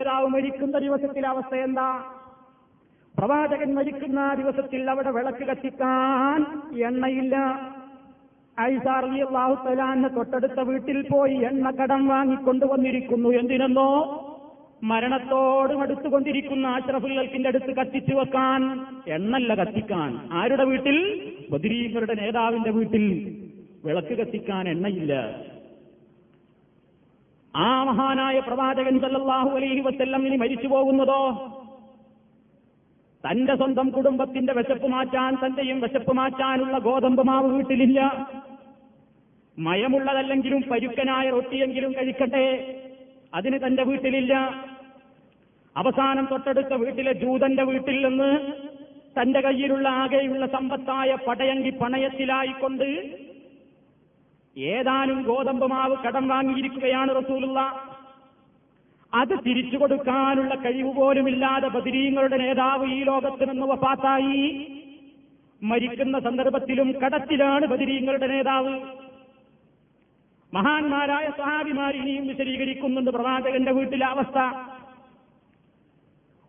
നേതാവ് മരിക്കുന്ന ദിവസത്തിലെ അവസ്ഥ എന്താ? പ്രവാചകൻ മരിക്കുന്ന ദിവസത്തിൽ അവിടെ വിളക്ക് കത്തിക്കാൻ എണ്ണയില്ല. ഐസാർലി തൊട്ടടുത്ത വീട്ടിൽ പോയി എണ്ണ കടം വാങ്ങിക്കൊണ്ടുവന്നിരിക്കുന്നു എന്തിനെന്നോ? മരണത്തോടും അടുത്തുകൊണ്ടിരിക്കുന്ന ആശ്രഫുൽക്കിന്റെ അടുത്ത് കത്തിച്ചു വെക്കാൻ. എണ്ണല്ല കത്തിക്കാൻ. ആരുടെ വീട്ടിൽ? ബദരീങ്ങളുടെ നേതാവിന്റെ വീട്ടിൽ. വിളക്ക് കത്തിക്കാൻ എണ്ണയില്ല. ആ മഹാനായ പ്രവാചകൻ സല്ലാഹു അലൈഹി വസ്ല്ലം ഇനി മരിച്ചു പോകുന്നതോ? തന്റെ സ്വന്തം കുടുംബത്തിന്റെ വിശപ്പ് മാറ്റാൻ തന്റെയും വിശപ്പ് മാറ്റാനുള്ള ഗോതമ്പ് മാവ് വീട്ടിലില്ല. മയമുള്ളതല്ലെങ്കിലും പരുക്കനായ റൊട്ടിയെങ്കിലും കഴിക്കട്ടെ. അതിന് തന്റെ വീട്ടിലില്ല. അവസാനം തൊട്ടടുത്ത വീട്ടിലെ ജൂതന്റെ വീട്ടിൽ നിന്ന് തന്റെ കയ്യിലുള്ള ആകെയുള്ള സമ്പത്തായ പടയങ്കി പണയത്തിലായിക്കൊണ്ട് ഏതാനും ഗോതമ്പ് മാവ് കടം വാങ്ങിയിരിക്കുകയാണ് റസൂലുള്ള. അത് തിരിച്ചു കൊടുക്കാനുള്ള കഴിവ് പോലുമില്ലാതെ ബദിരീങ്ങളുടെ നേതാവ് ഈ ലോകത്ത് നിന്ന് വഫാത്തായി. മരിക്കുന്ന സന്ദർഭത്തിലും കടത്തിലാണ് ബദിരീങ്ങളുടെ നേതാവ്. മഹാന്മാരായ സഹാബിമാർ ഇനിയും വിശദീകരിക്കുന്നുണ്ട് പ്രവാചകന്റെ വീട്ടിലെ അവസ്ഥ.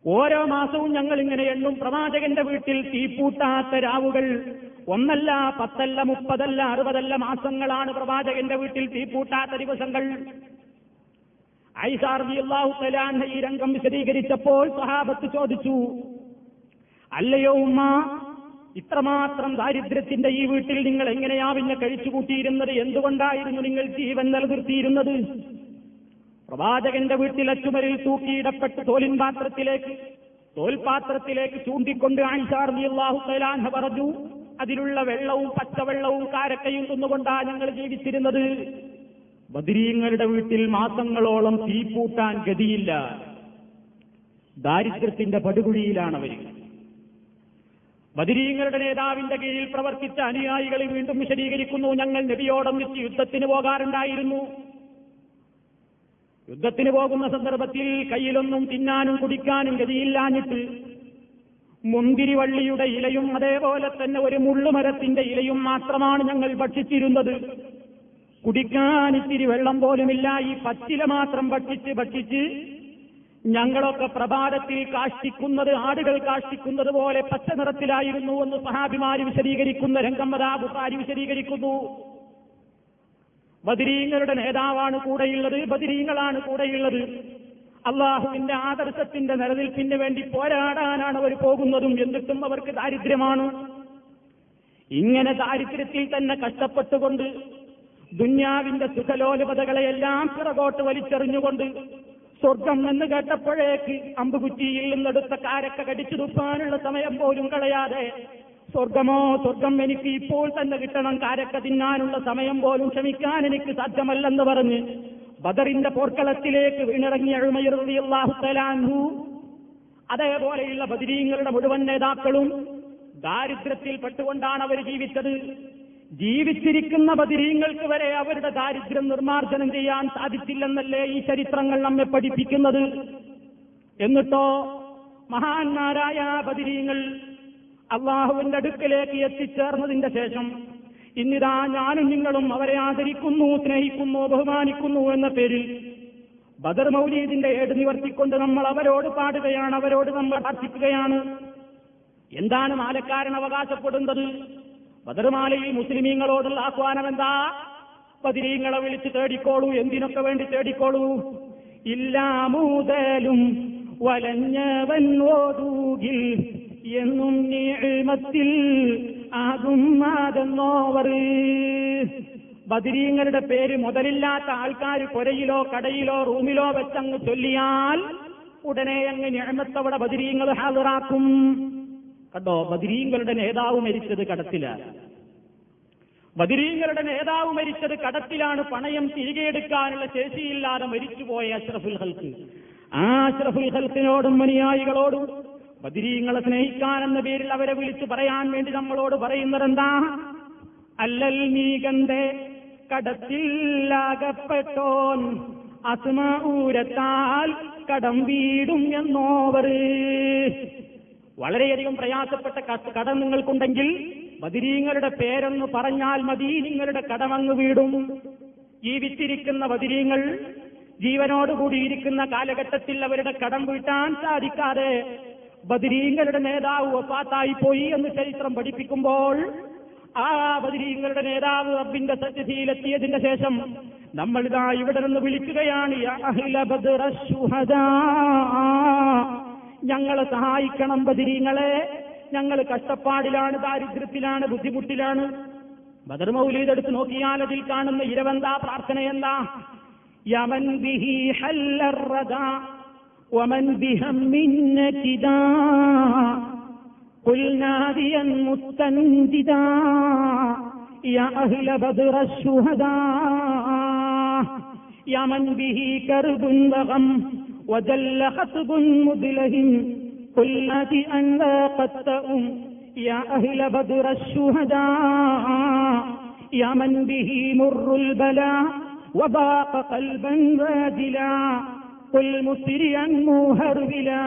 ഓരോ മാസവും ഞങ്ങൾ ഇങ്ങനെ എണ്ണും പ്രവാചകന്റെ വീട്ടിൽ തീപ്പൂട്ടാത്ത രാവുകൾ ഒന്നല്ല പത്തല്ല മുപ്പതല്ല അറുപതല്ല മാസങ്ങളാണ് പ്രവാചകന്റെ വീട്ടിൽ തീപ്പൂട്ടാത്ത ദിവസങ്ങൾ. ഐസാർജി അള്ളാഹു തലാൻ ഈ രംഗം വിശദീകരിച്ചപ്പോൾ സഹാബത്ത് ചോദിച്ചു അല്ലയോ ഉമ്മ ഇത്രമാത്രം ദാരിദ്ര്യത്തിന്റെ ഈ വീട്ടിൽ നിങ്ങൾ എങ്ങനെയാ പിന്നെ കഴിച്ചുകൂട്ടിയിരുന്നത്? എന്തുകൊണ്ടായിരുന്നു നിങ്ങൾ ജീവൻ നിലനിർത്തിയിരുന്നത്? പ്രവാചകന്റെ വീട്ടിൽ അച്ചുമരിൽ തൂക്കിയിടപ്പെട്ട് തോലിൻ പാത്രത്തിലേക്ക് തോൽപാത്രത്തിലേക്ക് ചൂണ്ടിക്കൊണ്ട് ആൻസാർജി അള്ളാഹു തലാൻഹ പറഞ്ഞു അതിലുള്ള വെള്ളവും പച്ചവെള്ളവും കാരക്കയും തിന്നുകൊണ്ടാ ഞങ്ങൾ ജീവിച്ചിരുന്നത്. ബദരീങ്ങളുടെ വീട്ടിൽ മാസങ്ങളോളം തീപ്പൂട്ടാൻ ഗതിയില്ല. ദാരിദ്ര്യത്തിന്റെ പടുകുഴിയിലാണ് അവർ ബദരീങ്ങളുടെ നേതാവിന്റെ കീഴിൽ പ്രവർത്തിച്ച അനുയായികളെ വീണ്ടും വിശദീകരിക്കുന്നു. ഞങ്ങൾ നബിയോടൊന്നിച്ച് യുദ്ധത്തിന് പോകാറുണ്ടായിരുന്നു. യുദ്ധത്തിന് പോകുന്ന സന്ദർഭത്തിൽ കയ്യിലൊന്നും തിന്നാനും കുടിക്കാനും ഗതിയില്ലാഞ്ഞിട്ട് മുന്തിരിവള്ളിയുടെ ഇലയും അതേപോലെ തന്നെ ഒരു മുള്ളുമരത്തിന്റെ ഇലയും മാത്രമാണ് ഞങ്ങൾ ഭക്ഷിച്ചിരുന്നത്. കുടിക്കാൻ ഇത്തിരി വെള്ളം പോലുമില്ല. ഈ പച്ചില മാത്രം ഭക്ഷിച്ച് ഭക്ഷിച്ച് ഞങ്ങളൊക്കെ പ്രഭാതത്തിൽ കാഷ്ടിക്കുന്നത് ആടുകൾ കാഷ്ടിക്കുന്നത് പോലെ പച്ച നിറത്തിലായിരുന്നു എന്ന് സഹാബിമാര് വിശദീകരിക്കുന്ന രംഗമ്മദാ ബുഹാരി വിശദീകരിക്കുന്നു. ബദിരീങ്ങളുടെ നേതാവാണ് കൂടെയുള്ളത് ബദിരീങ്ങളാണ് കൂടെയുള്ളത്. അള്ളാഹുവിന്റെ ആദർശത്തിന്റെ നിലനിൽപ്പിന് വേണ്ടി പോരാടാനാണ് അവർ പോകുന്നതും എന്നിട്ടും അവർക്ക് ദാരിദ്ര്യമാണ്. ഇങ്ങനെ ദാരിദ്ര്യത്തിൽ തന്നെ കഷ്ടപ്പെട്ടുകൊണ്ട് ദുന്യാവിന്റെ സുഖലോലപതകളെയെല്ലാം പിറകോട്ട് വലിച്ചെറിഞ്ഞുകൊണ്ട് സ്വർഗം എന്ന് കേട്ടപ്പോഴേക്ക് അമ്പുകുറ്റിയിൽ നിന്നെടുത്ത കാരക്ക കടിച്ചു തുപ്പാനുള്ള സമയം പോലും കളയാതെ സ്വർഗമോ സ്വർഗം എനിക്ക് ഇപ്പോൾ തന്നെ കിട്ടണം കാരക്ക തിന്നാനുള്ള സമയം പോലും ക്ഷമിക്കാൻ എനിക്ക് സാധ്യമല്ലെന്ന് പറഞ്ഞ് ബദറിന്റെ പോർക്കളത്തിലേക്ക് വീണിറങ്ങിയ അഴുമയുറിയാഹുത്തലാൻഹു അതേപോലെയുള്ള ബദിരീങ്ങളുടെ മുഴുവൻ നേതാക്കളും ദാരിദ്ര്യത്തിൽ പെട്ടുകൊണ്ടാണ് അവർ ജീവിച്ചത്. ജീവിച്ചിരിക്കുന്ന ബദിരീങ്ങൾക്ക് വരെ അവരുടെ ദാരിദ്ര്യം നിർമ്മാർജനം ചെയ്യാൻ സാധിച്ചില്ലെന്നല്ലേ ഈ ചരിത്രങ്ങൾ നമ്മെ പഠിപ്പിക്കുന്നത്? എന്നിട്ടോ മഹാന്മാരായ ബദിരീങ്ങൾ അള്ളാഹുവിന്റെ അടുക്കലേക്ക് എത്തിച്ചേർന്നതിന്റെ ശേഷം ഇന്നിതാ ഞാനും നിങ്ങളും അവരെ ആദരിക്കുന്നു സ്നേഹിക്കുന്നു ബഹുമാനിക്കുന്നു എന്ന പേരിൽ ബദർ മൗലീദിന്റെ ഏട് നിവർത്തിക്കൊണ്ട് നമ്മൾ അവരോട് പാടുകയാണ് അവരോട് നമ്മൾ പ്രാർത്ഥിക്കുകയാണ്. എന്താണ് മാലക്കാരൻ അവകാശപ്പെടുന്നത്? ബദർമാലയിൽ മുസ്ലിമീങ്ങളോടുള്ള ആഹ്വാനം എന്താ? പതിരീങ്ങളെ വിളിച്ച് തേടിക്കോളൂ എന്തിനൊക്കെ വേണ്ടി തേടിക്കോളൂ? ഇല്ലാമൂതലും വലഞ്ഞവൻ ഓതൂകിൽ എന്നും നീഴ്മത്തിൽ മാതെന്നോവർ ബദിരീങ്ങളുടെ പേര് മുതലില്ലാത്ത ആൾക്കാർ കൊരയിലോ കടയിലോ റൂമിലോ വെച്ചങ്ങ് ചൊല്ലിയാൽ ഉടനെ അങ്ങ് ഞാമത്തവിടെ ബദിരീങ്ങൾ ഹാജറാക്കും കണ്ടോ ബദിരീങ്ങളുടെ നേതാവ് മരിച്ചത് കടത്തിലാണ് ബദിരീങ്ങളുടെ നേതാവ് മരിച്ചത് കടത്തിലാണ് പണയം തിരികെ എടുക്കാനുള്ള ശേഷിയില്ലാതെ മരിച്ചുപോയ അഷ്റഫുൽ ഹൽക്ക് ആ അഷ്റഫുൽ ഹൽക്കിനോടും അനുയായികളോടും ബദിരീങ്ങളെ സ്നേഹിക്കാനെന്ന പേരിൽ അവരെ വിളിച്ചു പറയാൻ വേണ്ടി നമ്മളോട് പറയുന്നത് എന്താ അല്ലൽ നീകന്റെ കടത്തിലാകപ്പെട്ടോൻ അസുമ ഊരത്താൽ കടം വീടും എന്നോവർ. വളരെയധികം പ്രയാസപ്പെട്ട കടം നിങ്ങൾക്കുണ്ടെങ്കിൽ ബദിരീങ്ങളുടെ പേരെന്ന് പറഞ്ഞാൽ മതി നിങ്ങളുടെ കടമങ്ങ് വീടും. ജീവിച്ചിരിക്കുന്ന ബദിരീങ്ങൾ ജീവനോടുകൂടിയിരിക്കുന്ന കാലഘട്ടത്തിൽ അവരുടെ കടം വീട്ടാൻ സാധിക്കാതെ ബദരീങ്ങളുടെ നേതാവ് വഫാത്തായി പോയി എന്ന് ചരിത്രം പഠിപ്പിക്കുമ്പോൾ ആ ബദരീങ്ങളുടെ നേതാവ് റബ്ബിന്റെ സത്യതിയിലെത്തിയതിന്റെ ശേഷം നമ്മൾ ഇതാ ഇവിടെ നിന്ന് വിളിക്കുകയാണ്. ഞങ്ങളെ സഹായിക്കണം ബദിരീങ്ങളെ ഞങ്ങൾ കഷ്ടപ്പാടിലാണ് ദാരിദ്ര്യത്തിലാണ് ബുദ്ധിമുട്ടിലാണ് ബദർ നോക്കിയാൽ അതിൽ കാണുന്ന ഇരവെന്താ പ്രാർത്ഥന എന്താ യമൻ ബിഹി ഹല്ലറദാ ومن بهم نكدا قل ناديا مستنجدا يا أهل بدر الشهداء. يا من به كرب وغم وجل خطب مدلهم قل ناديا لا قد يا أهل بدر الشهداء. يا من به مر البلاء وباق قلبا واجلا. قل مسرعا موهربلا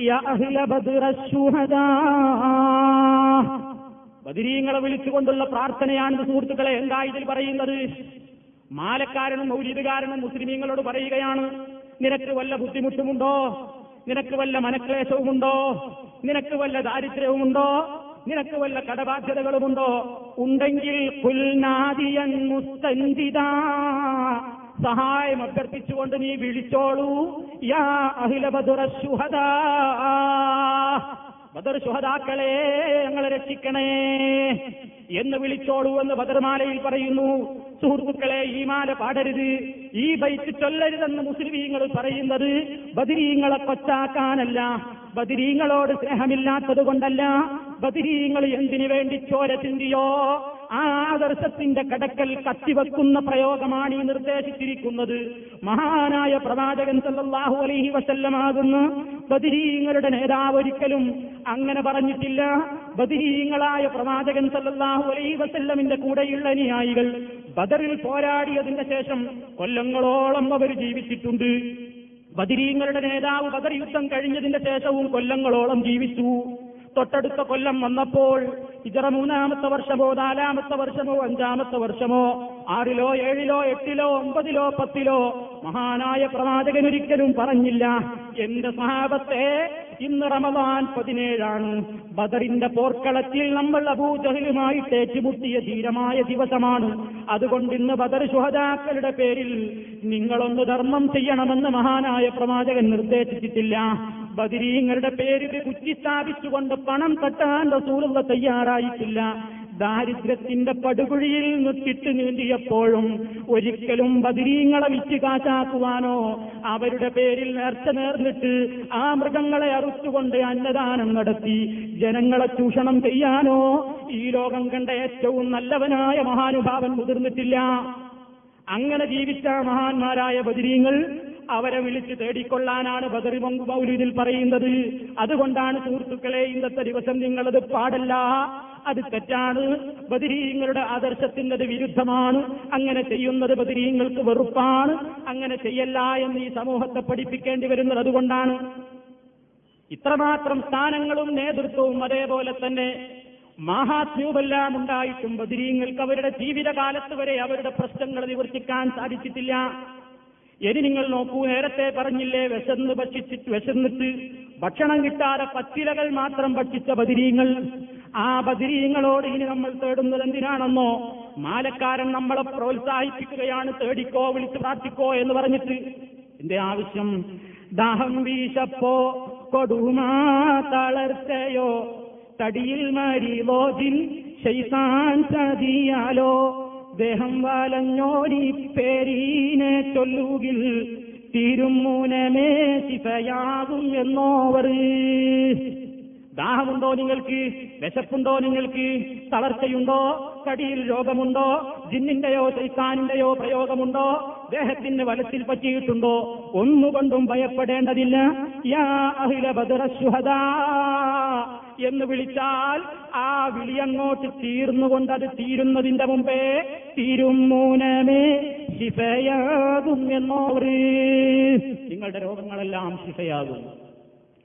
يا أهل بدر الشهداء ബദിരീങ്ങളെ വിളിച്ചുകൊണ്ടുള്ള പ്രാർത്ഥനയാണ് സുഹൃത്തുക്കളെ എന്താ ഇതിൽ പറയുന്നത് മാലക്കാരനും മൗലിദുകാരനും മുസ്ലിമീങ്ങളോട് പറയുകയാണ് നിനക്ക് വല്ല ബുദ്ധിമുട്ടുമുണ്ടോ നിനക്ക് വല്ല മനക്ലേശവുമുണ്ടോ നിനക്ക് വല്ല ദാരിദ്ര്യവുമുണ്ടോ നിനക്ക് വല്ല കടബാധ്യതകളുമുണ്ടോ ഉണ്ടെങ്കിൽ കുൽനാദിയൻ മുസ്തഞ്ചിതാ സഹായം അഭ്യർത്ഥിച്ചുകൊണ്ട് നീ വിളിച്ചോളൂ. യാ അഹില ബദുറ ശുഹദാ. ബദർ ശുഹദാക്കളെ ഞങ്ങളെ രക്ഷിക്കണേ എന്ന് വിളിച്ചോളൂ എന്ന് ബദർമാലയിൽ പറയുന്നു. സുഹൃത്തുക്കളെ ഈ മാല പാടരുത്. ഈ ബൈക്ക് ചൊല്ലരുതെന്ന് മുസ്ലിമീങ്ങൾ പറയുന്നത് ബദിരീങ്ങളെ കൊച്ചാക്കാനല്ല. ബദിരീങ്ങളോട് സ്നേഹമില്ലാത്തത് കൊണ്ടല്ല ബദിരീങ്ങൾ എന്തിനു വേണ്ടി ചോര ചിന്തിയോ? ആ ആദർശത്തിന്റെ കടക്കൽ കത്തിവെക്കുന്ന പ്രയോഗമാണ് ഈ നിർദ്ദേശിച്ചിരിക്കുന്നത്. മഹാനായ പ്രവാചകൻ സല്ലാഹു അലൈഹി വസല്ലമാകുന്ന ബദിരീങ്ങളുടെ നേതാവ് ഒരിക്കലും അങ്ങനെ പറഞ്ഞിട്ടില്ല. ബദിരീങ്ങളായ പ്രവാചകൻ സല്ലാഹു അലൈഹി വസല്ലമിന്റെ കൂടെയുള്ള അനുയായികൾ ബദറിൽ പോരാടിയതിന്റെ ശേഷം കൊല്ലങ്ങളോളം അവർ ജീവിച്ചിട്ടുണ്ട്. ബദിരീങ്ങളുടെ നേതാവ് ബദർ യുദ്ധം കഴിഞ്ഞതിന്റെ ശേഷവും കൊല്ലങ്ങളോളം ജീവിച്ചു. തൊട്ടടുത്ത കൊല്ലം വന്നപ്പോൾ ഇതറ മൂന്നാമത്തെ വർഷമോ നാലാമത്തെ വർഷമോ അഞ്ചാമത്തെ വർഷമോ ആറിലോ ഏഴിലോ എട്ടിലോ ഒമ്പതിലോ പത്തിലോ മഹാനായ പ്രവാചകൻ ഒരിക്കലും പറഞ്ഞില്ല. എന്റെ സഹാബത്തെ ഇന്ന് റമദാൻ പതിനേഴാണ്. ബദറിന്റെ പോർക്കളത്തിൽ നമ്മൾ അബൂജഹലുമായിട്ട് ഏറ്റുമുട്ടിയ ധീരമായ ദിവസമാണ്. അതുകൊണ്ട് ഇന്ന് ബദർ ശുഹദാക്കളുടെ പേരിൽ നിങ്ങളൊന്ന് ധർമ്മം ചെയ്യണമെന്ന് മഹാനായ പ്രവാചകൻ നിർദ്ദേശിച്ചിട്ടില്ല. ബദിരീങ്ങളുടെ പേരിൽ കുറ്റി സ്ഥാപിച്ചുകൊണ്ട് പണം തട്ടാൻ റസൂലുള്ള തയ്യാറായിട്ടില്ല. ദാരിദ്ര്യത്തിന്റെ പടുകുഴിയിൽ നിന്നിട്ട് നീന്തിയപ്പോഴും ഒരിക്കലും ബദിരീങ്ങളെ വിറ്റ് കാശാക്കുവാനോ അവരുടെ പേരിൽ നേർച്ച നേർന്നിട്ട് ആ മൃഗങ്ങളെ അറുത്തുകൊണ്ട് അന്നദാനം നടത്തി. ജനങ്ങളെ ചൂഷണം ചെയ്യാനോ ഈ ലോകം കണ്ട ഏറ്റവും നല്ലവനായ മഹാനുഭാവൻ മുതിർന്നിട്ടില്ല. അങ്ങനെ ജീവിച്ച മഹാന്മാരായ ബദിരീങ്ങൾ അവരെ വിളിച്ച് തേടിക്കൊള്ളാനാണ് ബദറി മങ്കു മൗലൂദിൽ പറയുന്നത്. അതുകൊണ്ടാണ് സുഹൃത്തുക്കളെ ഇന്നത്തെ ദിവസം നിങ്ങളത് പാടല്ല. അത് തെറ്റാണ്. ബദിരീങ്ങളുടെ ആദർശത്തിന്റെ വിരുദ്ധമാണ്. അങ്ങനെ ചെയ്യുന്നത് ബദിരീങ്ങൾക്ക് വെറുപ്പാണ്. അങ്ങനെ ചെയ്യല്ല എന്ന് ഈ സമൂഹത്തെ പഠിപ്പിക്കേണ്ടി വരുന്നത് അതുകൊണ്ടാണ്. ഇത്രമാത്രം സ്ഥാനങ്ങളും നേതൃത്വവും അതേപോലെ തന്നെ മഹാത്മ്യവുമെല്ലാം ഉണ്ടായിട്ടും ബദിരീങ്ങൾക്ക് അവരുടെ ജീവിതകാലത്ത് വരെ അവരുടെ പ്രശ്നങ്ങൾ നിവർത്തിക്കാൻ സാധിച്ചിട്ടില്ല. ഇനി നിങ്ങൾ നോക്കൂ നേരത്തെ പറഞ്ഞില്ലേ വിശന്ന് ഭക്ഷിച്ചിട്ട് വിശന്നിട്ട് ഭക്ഷണം കിട്ടാതെ പച്ചിലകൾ മാത്രം ഭക്ഷിച്ച ബദിരീങ്ങൾ. ആ ബദിരീങ്ങളോട് ഇനി നമ്മൾ തേടുന്നത് എന്തിനാണെന്നോ മാലക്കാരൻ നമ്മളെ പ്രോത്സാഹിപ്പിക്കുകയാണ് തേടിക്കോ വിളിച്ചു പ്രാർത്ഥിക്കോ എന്ന് പറഞ്ഞിട്ട്. എന്റെ ആവശ്യം ദാഹം വീശപ്പോ കൊടുമാ തളർച്ചയോ തടിയിൽ മരിലോജിൽ ശൈസാൻ ചതിയാലോ. ദേഹം വാലഞ്ഞോടി പേരീനെ ചൊല്ലുകിൽ തിരുമൂനമേ ശിഫയാകും എന്നോവർ. ദാഹമുണ്ടോ നിങ്ങൾക്ക്? വിശപ്പുണ്ടോ നിങ്ങൾക്ക്? തളർച്ചയുണ്ടോ? കടിയിൽ രോഗമുണ്ടോ? ജിന്നിന്റെയോ ശൈത്താനിന്റെയോ പ്രയോഗമുണ്ടോ? ദേഹത്തിന് വലത്തിൽ പറ്റിയിട്ടുണ്ടോ? ഒന്നുകൊണ്ടും ഭയപ്പെടേണ്ടതില്ല. യാ അഹില ബദറ എന്ന് വിളിച്ചാൽ ആ വിളി അങ്ങോട്ട് തീർന്നുകൊണ്ട് അത് തീരുന്നതിന്റെ മുമ്പേ തിരുമൂനമേ ശിഫയാകും എന്നോവർ നിങ്ങളുടെ രോഗങ്ങളെല്ലാം ശിഫയാകും.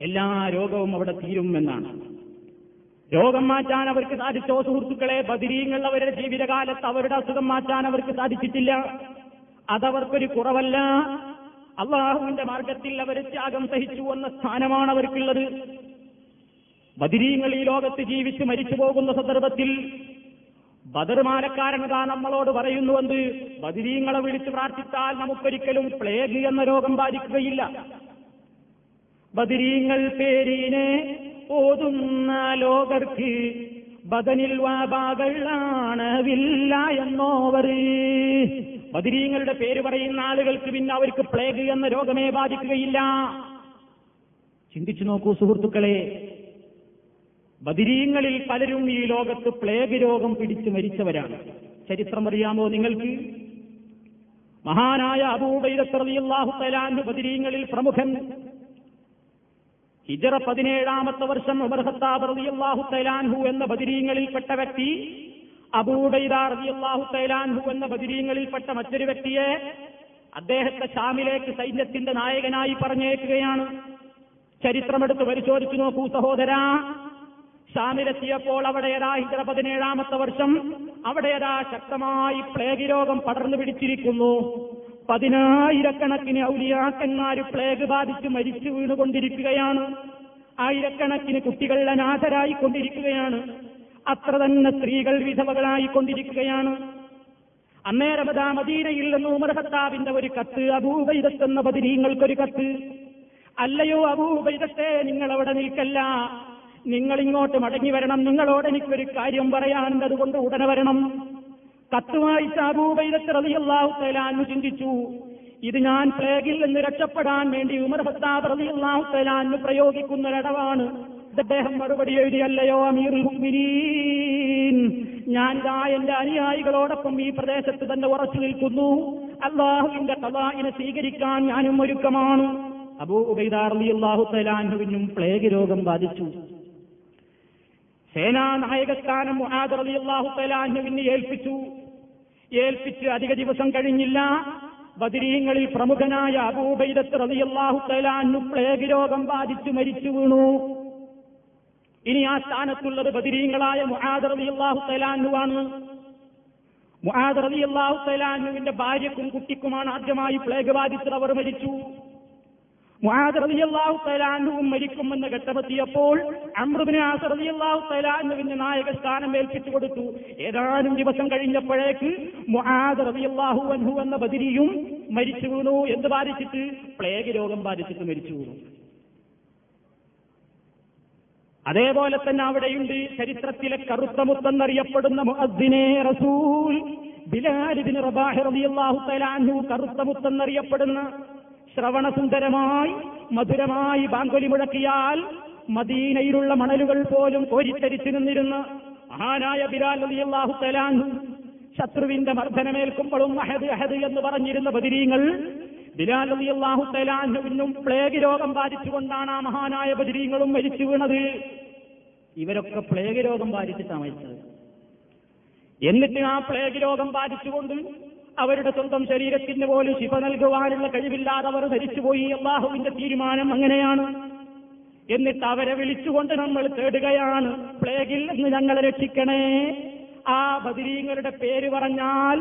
എല്ലാ രോഗവും അവിടെ തീരും എന്നാണ്. രോഗം മാറ്റാൻ അവർക്ക് സാധിച്ചോ സുഹൃത്തുക്കളെ? ബദിരീങ്ങൾ അവരുടെ ജീവിതകാലത്ത് അവരുടെ അസുഖം മാറ്റാൻ അവർക്ക് സാധിച്ചിട്ടില്ല. അതവർക്കൊരു കുറവല്ല. അള്ളാഹുവിന്റെ മാർഗത്തിൽ അവർ ത്യാഗം സഹിച്ചു എന്ന സ്ഥാനമാണ് അവർക്കുള്ളത്. ബദിരീങ്ങൾ ഈ ലോകത്ത് ജീവിച്ച് മരിച്ചു പോകുന്ന സന്ദർഭത്തിൽ ബദർമാലക്കാരനതാ നമ്മളോട് പറയുന്നുവെന്ന് ബദിരീങ്ങളെ വിളിച്ച് പ്രാർത്ഥിച്ചാൽ നമുക്കൊരിക്കലും പ്ലേഗ് എന്ന രോഗം ബാധിക്കുകയില്ല. ബദിരീങ്ങൾ പേരിനെ ഓതുന്ന ലോകർക്ക് ബദനിൽ വാബാകളാണവില്ല എന്നോവർ. ബദിരീങ്ങളുടെ പേര് പറയുന്ന ആളുകൾക്ക് പിന്നെ അവർക്ക് പ്ലേഗ് എന്ന രോഗമേ ബാധിക്കുകയില്ല. ചിന്തിച്ചു നോക്കൂ സുഹൃത്തുക്കളെ ബദിരീങ്ങളിൽ പലരും ഈ ലോകത്ത് പ്ലേഗ് രോഗം പിടിച്ചു മരിച്ചവരാണ്. ചരിത്രം അറിയാമോ നിങ്ങൾക്ക്? മഹാനായ അബൂബൈദത്തറിയാഹു തലാൻഹു ബദിരീങ്ങളിൽ പ്രമുഖൻ. ഹിജറ പതിനേഴാമത്തെ വർഷം ഉമർ ഖത്താബ് റളിയല്ലാഹു തലാൻഹു എന്ന ബദിരീങ്ങളിൽപ്പെട്ട വ്യക്തി അബൂബൈദ റളിയല്ലാഹു തലാൻഹു എന്ന ബദിരീങ്ങളിൽപ്പെട്ട മറ്റൊരു വ്യക്തിയെ അദ്ദേഹത്തെ ഷാമിലേക്ക് സൈന്യത്തിന്റെ നായകനായി പറഞ്ഞേക്കുകയാണ് ചരിത്രമെടുത്ത് പരിശോധിച്ചു നോക്കൂ സഹോദര. ഷാമിലെത്തിയപ്പോൾ അവിടെ ഏതാ ഹിജറ പതിനേഴാമത്തെ വർഷം? അവിടെ ഏതാ ശക്തമായി പ്ലേഗ് രോഗം പടർന്നു പിടിച്ചിരിക്കുന്നു. പതിനായിരക്കണക്കിന് ഔലിയാക്കന്മാർ പ്ലേഗ് ബാധിച്ച് മരിച്ചു വീണുകൊണ്ടിരിക്കുകയാണ്. ആയിരക്കണക്കിന് കുട്ടികൾ അനാഥരായി കൊണ്ടിരിക്കുകയാണ്. അത്ര തന്നെ സ്ത്രീകൾ വിധവകളായി കൊണ്ടിരിക്കുകയാണ്. അന്നേരമതാ മദീനയിൽ നിന്ന് ഉമർ ഒരു കത്ത് അബൂബൈദത്തെന്ന പതിനീങ്ങൾക്കൊരു കത്ത്. അല്ലയോ അബൂബൈദത്തെ നിങ്ങൾ അവിടെ നിൽക്കല്ല. നിങ്ങൾ ഇങ്ങോട്ട് മടങ്ങി വരണം. നിങ്ങളോട് എനിക്കൊരു കാര്യം പറയാനുണ്ട്. അതുകൊണ്ട് ഉടനെ വരണം. കത്തുമായി അബൂബൈദത്ത് റളിയല്ലാഹു ചിന്തിച്ചു. ഇത് ഞാൻ പ്ലേഗിൽ നിന്ന് രക്ഷപ്പെടാൻ വേണ്ടി ഉമർ ഖത്താബ് റളിയല്ലാഹു പ്രയോഗിക്കുന്ന ഒരടവാണ് അദ്ദേഹം മറുപടി എഴുതിയല്ലയോ അമീർ ഞാനിതാ എന്റെ അനുയായികളോടൊപ്പം ഈ പ്രദേശത്ത് തന്നെ ഉറച്ചു നിൽക്കുന്നു. അള്ളാഹുവിന്റെ കലായിനെ സ്വീകരിക്കാൻ ഞാനും ഒരുക്കമാണ്. അബൂ ഉബൈദാർ അള്ളാഹു തലാൻഹുവിനും പ്ലേഗ് രോഗം ബാധിച്ചു. സേനാ നായകസ്ഥാനം മുഹാദ് റളിയല്ലാഹു തലാഹുവിനെ ഏൽപ്പിച്ചു. ഏൽപ്പിച്ച് അധിക ദിവസം കഴിഞ്ഞില്ല. ബദിരീങ്ങളിൽ പ്രമുഖനായ അബൂബൈദത്ത് റളിയല്ലാഹു തലാഹു പ്ലേഗ് രോഗം ബാധിച്ചു മരിച്ചു വീണു. ഇനി ആ സ്ഥാനത്തുള്ളത് ബദിരീങ്ങളായ മുഹാദ് റളിയല്ലാഹു മുഹാദർ അലി റളിയല്ലാഹു തലാഹുവിന്റെ ഭാര്യക്കും കുട്ടിക്കുമാണ് ആദ്യമായി പ്ലേഗ് ബാധിച്ചത് അവർ മരിച്ചു. മുഹാദ് റളിയല്ലാഹു തആലാഹുവും മരിക്കുമെന്ന് ഘട്ടമെത്തിയപ്പോൾ അമ്രുബിന് ആസ് റളിയല്ലാഹു തആലാഹുവിന്റെ നായക സ്ഥാനം ഏൽപ്പിച്ചു കൊടുത്തു. ഏതാനും ദിവസം കഴിഞ്ഞപ്പോഴേക്ക് മുഹാദ് റളിയല്ലാഹു അൻഹു എന്ന ബദിരിയും മരിച്ചു വീണു എന്ത് ബാധിച്ചിട്ട് പ്ലേഗ് രോഗം ബാധിച്ചിട്ട് മരിച്ചു വീണു. അതേപോലെ തന്നെ അവിടെയുണ്ട് ചരിത്രത്തിലെ കറുത്ത മുത്തെന്നറിയപ്പെടുന്ന മുഅദ്ദിനെ റസൂൽ ബിലാലിബിന് റബാഹി റളിയല്ലാഹു തആലാഹു കറുത്ത മുത്തെന്നറിയപ്പെടുന്ന ശ്രവണസുന്ദരമായി മധുരമായി ബാങ്കൊലി മുഴക്കിയാൽ മദീനയിലുള്ള മണലുകൾ പോലും കോരിത്തരിച്ചു നിന്നിരുന്ന മഹാനായ ബിലാൽ അള്ളാഹു തലാൻ ശത്രുവിന്റെ മർദ്ദനമേൽക്കുമ്പോഴും അഹദ് അഹദ് എന്ന് പറഞ്ഞിരുന്ന ബദിരീങ്ങൾ ബിലാൽ റളിയല്ലാഹു തആലാഹുവിനും പ്ലേഗ് രോഗം ബാധിച്ചുകൊണ്ടാണ് ആ മഹാനായ ബദിരീങ്ങളും മരിച്ചു വീണത്. ഇവരൊക്കെ പ്ലേഗ് രോഗം ബാധിച്ചിട്ടാണ് മരിച്ചത്. എന്നിട്ട് ആ പ്ലേഗ് രോഗം ബാധിച്ചുകൊണ്ട് അവരുടെ സ്വന്തം ശരീരത്തിന് പോലും ശിഫ നൽകുവാനുള്ള കഴിവില്ലാതെ അവർ ധരിച്ചുപോയി. അള്ളാഹുവിന്റെ തീരുമാനം അങ്ങനെയാണ്. എന്നിട്ട് അവരെ വിളിച്ചുകൊണ്ട് നമ്മൾ തേടുകയാണ്. പ്ലേഗിൽ നിന്ന് ഞങ്ങളെ രക്ഷിക്കണേ. ആ ബദിരീങ്ങളുടെ പേര് പറഞ്ഞാൽ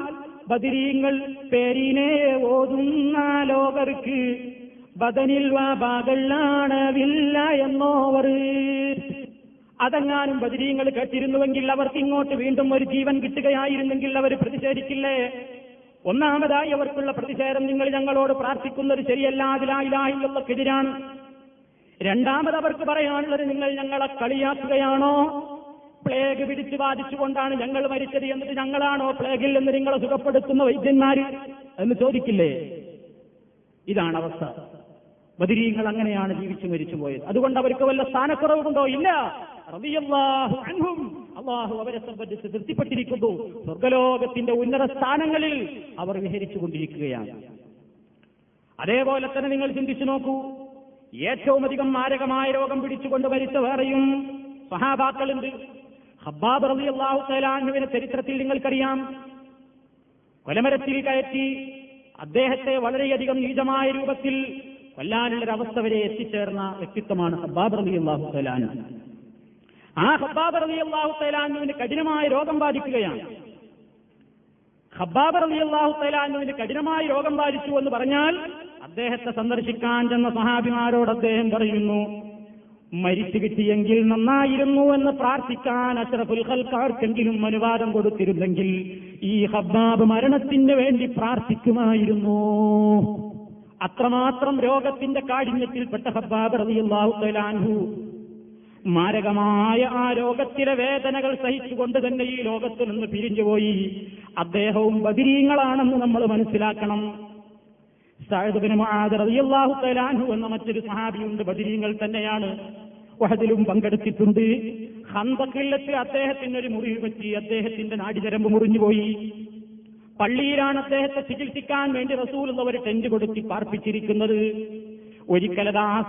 ബദിരീങ്ങൾ പേരിനെ ഓതുന്ന ലോകർക്ക് ബദനിൽ വാബാകളാണ് വില്ല എന്നോവർ. അതെങ്ങാനും ബദിരീങ്ങൾ കേട്ടിരുന്നുവെങ്കിൽ അവർക്ക് ഇങ്ങോട്ട് വീണ്ടും ഒരു ജീവൻ കിട്ടുകയായിരുന്നെങ്കിൽ അവർ പ്രതിഷേധിക്കില്ലേ? ഒന്നാമതായി അവർക്കുള്ള പ്രതിഷേധം നിങ്ങൾ ഞങ്ങളോട് പ്രാർത്ഥിക്കുന്നത് ശരിയല്ല അതിലായില്ലായുള്ളക്കെതിരാണ് രണ്ടാമത് അവർക്ക് പറയാനുള്ളത് നിങ്ങൾ ഞങ്ങളെ കളിയാക്കുകയാണോ? പ്ലേഗ് പിടിച്ച് ബാധിച്ചുകൊണ്ടാണ് ഞങ്ങൾ മരിച്ചത് എന്നിട്ട് ഞങ്ങളാണോ പ്ലേഗിൽ നിന്ന് നിങ്ങളെ സുഖപ്പെടുത്തുന്ന വൈദ്യന്മാർ എന്ന് ചോദിക്കില്ലേ? ഇതാണ് അവസ്ഥ. ബദിരീങ്ങൾ അങ്ങനെയാണ് ജീവിച്ചു മരിച്ചു പോയത്. അതുകൊണ്ട് അവർക്ക് വല്ല സ്ഥാനക്കുറവുണ്ടോ ഇല്ല. അള്ളാഹു അവരെ സംബന്ധിച്ച് തൃപ്തിപ്പെട്ടിരിക്കുന്നു. സ്വർഗലോകത്തിന്റെ ഉന്നത സ്ഥാനങ്ങളിൽ അവർ വിഹരിച്ചു കൊണ്ടിരിക്കുകയാണ് അതേപോലെ തന്നെ നിങ്ങൾ ചിന്തിച്ചു നോക്കൂ. ഏറ്റവും അധികം മാരകമായ രോഗം പിടിച്ചുകൊണ്ട് മരിച്ച വേറെയും സഹാബാക്കളുണ്ട്. ഹബ്ബാബ് റബി അള്ളാഹു തലാഹുവിന്റെ ചരിത്രത്തിൽ നിങ്ങൾക്കറിയാം. കൊലമരത്തിൽ കയറ്റി അദ്ദേഹത്തെ വളരെയധികം നീചമായ രൂപത്തിൽ കൊല്ലാനുള്ളൊരവസ്ഥ വരെ എത്തിച്ചേർന്ന വ്യക്തിത്വമാണ് ഹബ്ബാബ് റബി അള്ളാഹു തആലാഹു ആ ഹബ്ബാബ് റബി അള്ളാഹു തൈലാനുവിന് കഠിനമായ രോഗം ബാധിക്കുകയാണ്. ഹബ്ബാബ് റബി അള്ളാഹു തൈലാനുവിന് കഠിനമായ രോഗം ബാധിച്ചു എന്ന് പറഞ്ഞാൽ അദ്ദേഹത്തെ സന്ദർശിക്കാൻ ചെന്ന സഹാബിമാരോട് അദ്ദേഹം പറയുന്നു മരിച്ചു കിട്ടിയെങ്കിൽ നന്നായിരുന്നു എന്ന് പ്രാർത്ഥിക്കാൻ അഷ്റഫുൽ ഖൽക്കാർക്കെങ്കിലും അനുവാദം കൊടുത്തിരുന്നെങ്കിൽ ഈ ഹബ്ബാബ് മരണത്തിന് വേണ്ടി പ്രാർത്ഥിക്കുമായിരുന്നു. അത്രമാത്രം രോഗത്തിന്റെ കാഠിന്യത്തിൽപ്പെട്ട ഹബ്ബാബ് റളിയല്ലാഹു തലാൻഹു മാരകമായ ആ രോഗത്തിലെ വേദനകൾ സഹിച്ചുകൊണ്ട് തന്നെ ഈ ലോകത്ത് നിന്ന് പിരിഞ്ഞുപോയി. അദ്ദേഹവും ബദിരീങ്ങളാണെന്ന് നമ്മൾ മനസ്സിലാക്കണം. റളിയല്ലാഹു തലാൻഹു എന്ന മറ്റൊരു സഹാബിയുണ്ട്. ബദിരീങ്ങൾ തന്നെയാണ്. വഹദിലും പങ്കെടുത്തിട്ടുണ്ട്. ഹന്തക്കില്ലത്തിൽ അദ്ദേഹത്തിന് ഒരു മുറിവ് പറ്റി. അദ്ദേഹത്തിന്റെ നാടിചരമ്പ് മുറിഞ്ഞുപോയി. പള്ളിയിലാണ് അദ്ദേഹത്തെ ചികിത്സിക്കാൻ വേണ്ടി റസൂൽ ഒരു ടെന്റ് കൊടുത്തി പാർപ്പിച്ചിരിക്കുന്നത്. ഒരിക്കലതാ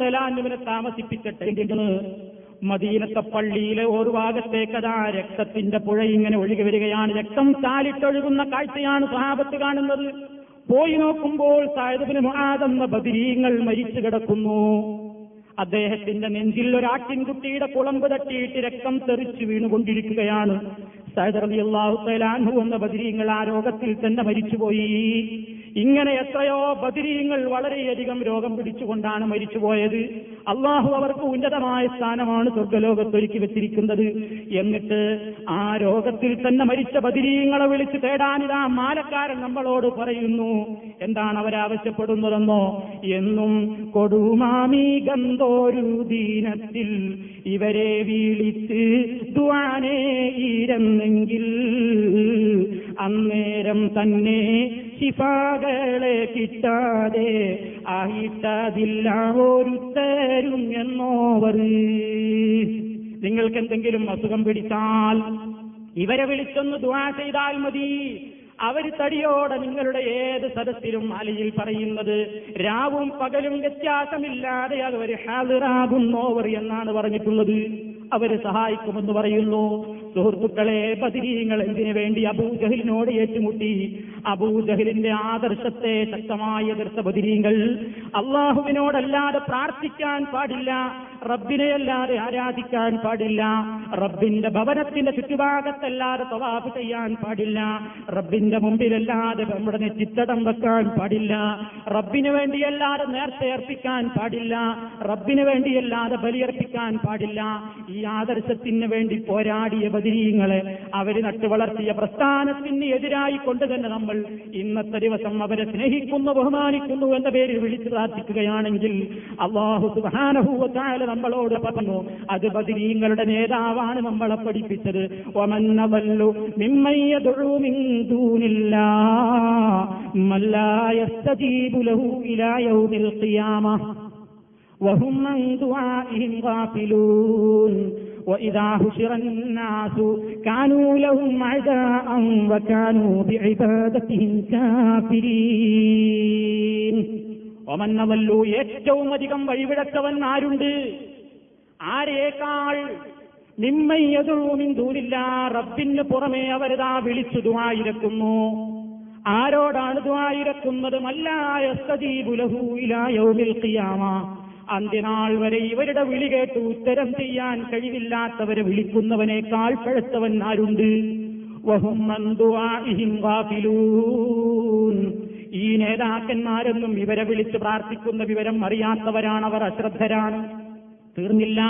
തലാന്നുവിനെ താമസിപ്പിച്ച ടെന്റിന് മദീനത്തെ പള്ളിയിലെ ഒരു ഭാഗത്തേക്കതാ രക്തത്തിന്റെ പുഴ ഇങ്ങനെ ഒഴുകി വരികയാണ്. രക്തം ചാലിട്ടൊഴുകുന്ന കാഴ്ചയാണ് സഹാബത്ത് കാണുന്നത്. പോയി നോക്കുമ്പോൾ സായുധബിന് മുഹാദെന്ന ബദിരീങ്ങൾ മരിച്ചു കിടക്കുന്നു. അദ്ദേഹത്തിന്റെ നെഞ്ചിൽ ഒരാട്ടിൻകുട്ടിയുടെ കുളമ്പ് തട്ടിയിട്ട് രക്തം തെറിച്ചു വീണുകൊണ്ടിരിക്കുകയാണ്. സൈദറിയാഹു എന്ന ബദിരീങ്ങൾ ആ രോഗത്തിൽ തന്നെ മരിച്ചുപോയി. ഇങ്ങനെ എത്രയോ ബദിരീങ്ങൾ വളരെയധികം രോഗം പിടിച്ചുകൊണ്ടാണ് മരിച്ചുപോയത്. അള്ളാഹു അവർക്ക് ഉന്നതമായ സ്ഥാനമാണ് സ്വർഗലോകത്തൊരുക്കി വെച്ചിരിക്കുന്നത്. എന്നിട്ട് ആ രോഗത്തിൽ തന്നെ മരിച്ച ബദിരീങ്ങളെ വിളിച്ച് തേടാനിതാ മാലക്കാരൻ നമ്മളോട് പറയുന്നു എന്താണ് അവരാവശ്യപ്പെടുന്നതെന്നോ എന്നും കൊടുമാമീ ഗന്ധോരു ദീനത്തിൽ ഇവരെ വീളിച്ച് ദ്വാനേ ഈരന്നെങ്കിൽ അന്നേരം തന്നെ ശിഫാകളെ കിട്ടാതെ ആയിട്ടതില്ല ഒരുത്തരും എന്നോവർ. നിങ്ങൾക്ക് എന്തെങ്കിലും അസുഖം പിടിച്ചാൽ ഇവരെ വിളിച്ചൊന്ന് ദുവാ ചെയ്താൽ മതി. അവർ തടിയോടെ നിങ്ങളുടെ ഏത് സദസ്സിലും അലയിൽ പറയുന്നത് രാവും പകലും വ്യത്യാസമില്ലാതെ അവർ ഹാജറാകുന്നോവർ എന്നാണ് പറഞ്ഞിട്ടുള്ളത്. അവരെ സഹായിക്കുമെന്ന് പറയുന്നു. സുഹൃത്തുക്കളെ പതിരീങ്ങൾ എന്തിനു വേണ്ടി അബൂജഹലിനോട് ഏറ്റുമുട്ടി? അബൂജഹലിന്റെ ആദർശത്തെ ശക്തമായി എതിർത്ത പതിരീങ്ങൾ അള്ളാഹുവിനോടല്ലാതെ പ്രാർത്ഥിക്കാൻ പാടില്ല. റബ്ബിനെയല്ലാതെ ആരാധിക്കാൻ പാടില്ല. റബ്ബിന്റെ ഭവനത്തിന്റെ ചുറ്റുഭാഗത്തല്ലാതെ തവാഫ് ചെയ്യാൻ പാടില്ല. റബ്ബിന്റെ മുമ്പിലല്ലാതെ നമ്മുടെ നെറ്റിത്തടം വെക്കാൻ പാടില്ല. റബ്ബിന് വേണ്ടിയല്ലാതെ നേരത്തെ അർപ്പിക്കാൻ പാടില്ല. റബ്ബിന് വേണ്ടിയല്ലാതെ ബലിയർപ്പിക്കാൻ പാടില്ല. ഈ ആദർശത്തിന് വേണ്ടി പോരാടിയ ബദിരീങ്ങളെ അവർ നട്ടുവളർത്തിയ പ്രസ്ഥാനത്തിന് എതിരായി കൊണ്ട് തന്നെ നമ്മൾ ഇന്നത്തെ ദിവസം അവരെ സ്നേഹിക്കുന്നു ബഹുമാനിക്കുന്നു എന്ന പേരിൽ വിളിച്ചു പ്രാർത്ഥിക്കുകയാണെങ്കിൽ അള്ളാഹു സുബാനഭൂവത്തായ നമ്മളോട് പറഞ്ഞു അത് ബദിരീങ്ങളുടെ നേതാവാണ് നമ്മളെ പഠിപ്പിച്ചത് ഒമന്നവല്ലു മിമ്മയ്യതൊഴു മിന്തൂനില്ല മല്ലായസ്തജീബുലഹു ഇലായൗമിൽ ഖിയാമ وهم عن دعائهم غافلون وإذا حشر الناس كانوا لهم عداء وكانوا بعبادتهم كافرين ഒമന്നവല്ലു ഏറ്റവും അധികം വഴിവിടത്തവൻ ആരുണ്ട്? ആരേക്കാൾ നിമ്മയ്യതുഴൂമിൻ ദൂരില്ല റബ്ബിന് പുറമേ അവരതാ വിളിച്ചു ദുവായിരക്കുന്നു ആരോടാണ് ദുവായിരക്കുന്നത് മല്ലായസ്തീപുലഹൂലായോമിൽക്കിയാമ അന്തിനാൾ വരെ ഇവരുടെ വിളി കേട്ട് ഉത്തരം ചെയ്യാൻ കഴിവില്ലാത്തവരെ വിളിക്കുന്നവനേക്കാൾ പഴുത്തവൻ ആരുണ്ട്? വഹും ഈ നേതാക്കന്മാരൊന്നും ഇവരെ വിളിച്ച് പ്രാർത്ഥിക്കുന്ന വിവരം അറിയാത്തവരാണ് അവർ അശ്രദ്ധരാണ്. തീർന്നില്ല.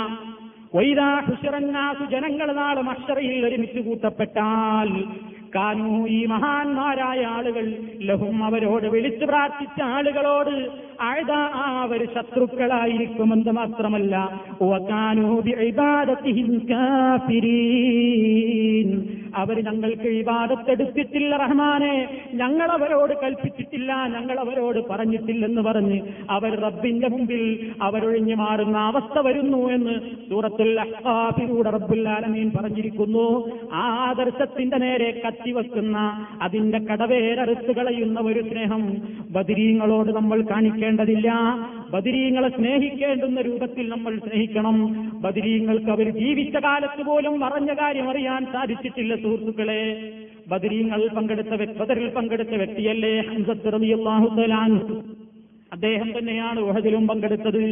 വൈദാ ഹുഷറന്നാസു ജനങ്ങൾ നാളെ മഷറയിൽ ഒരുമിച്ച് കൂട്ടപ്പെട്ടാൽ കാനു ഈ മഹാന്മാരായ ആളുകൾ. ലഹും അവരോട് വിളിച്ചു പ്രാർത്ഥിച്ച ആളുകളോട് അഴുത അവർ ശത്രുക്കളായിരിക്കുമെന്ന് മാത്രമല്ല. അവർ ഞങ്ങൾക്ക് വിവാദത്തെടുത്തിട്ടില്ല റഹ്മാനെ. ഞങ്ങൾ അവരോട് കൽപ്പിച്ചിട്ടില്ല ഞങ്ങൾ അവരോട് പറഞ്ഞിട്ടില്ലെന്ന് പറഞ്ഞ് അവർ റബ്ബിന്റെ മുമ്പിൽ അവരൊഴിഞ്ഞു മാറുന്ന അവസ്ഥ വരുന്നു എന്ന് സൂറത്തുൽ അഹ്ബാബിലൂടെ റബ്ബുല്ലാലമീൻ പറഞ്ഞിരിക്കുന്നു. ആ ആദർശത്തിന്റെ നേരെ കത്തിവെക്കുന്ന അതിന്റെ കടവേരറുത്ത് കളയുന്ന ഒരു സ്നേഹം ബദിരീങ്ങളോട് നമ്മൾ കാണിക്കേണ്ടതില്ല. ബദിരീങ്ങളെ സ്നേഹിക്കേണ്ടുന്ന രൂപത്തിൽ നമ്മൾ സ്നേഹിക്കണം. ബദിരീങ്ങൾക്ക് അവർ ജീവിച്ച കാലത്ത് പോലും പറഞ്ഞ കാര്യം അറിയാൻ സാധിച്ചിട്ടില്ല സുഹൃത്തുക്കളെ. ബദരീങ്ങൾ പങ്കെടുത്ത ബദറിൽ പങ്കെടുത്ത വ്യക്തിയല്ലേ ഹംസത്ത് അദ്ദേഹം തന്നെയാണ് ഉഹദിലും പങ്കെടുത്തത്.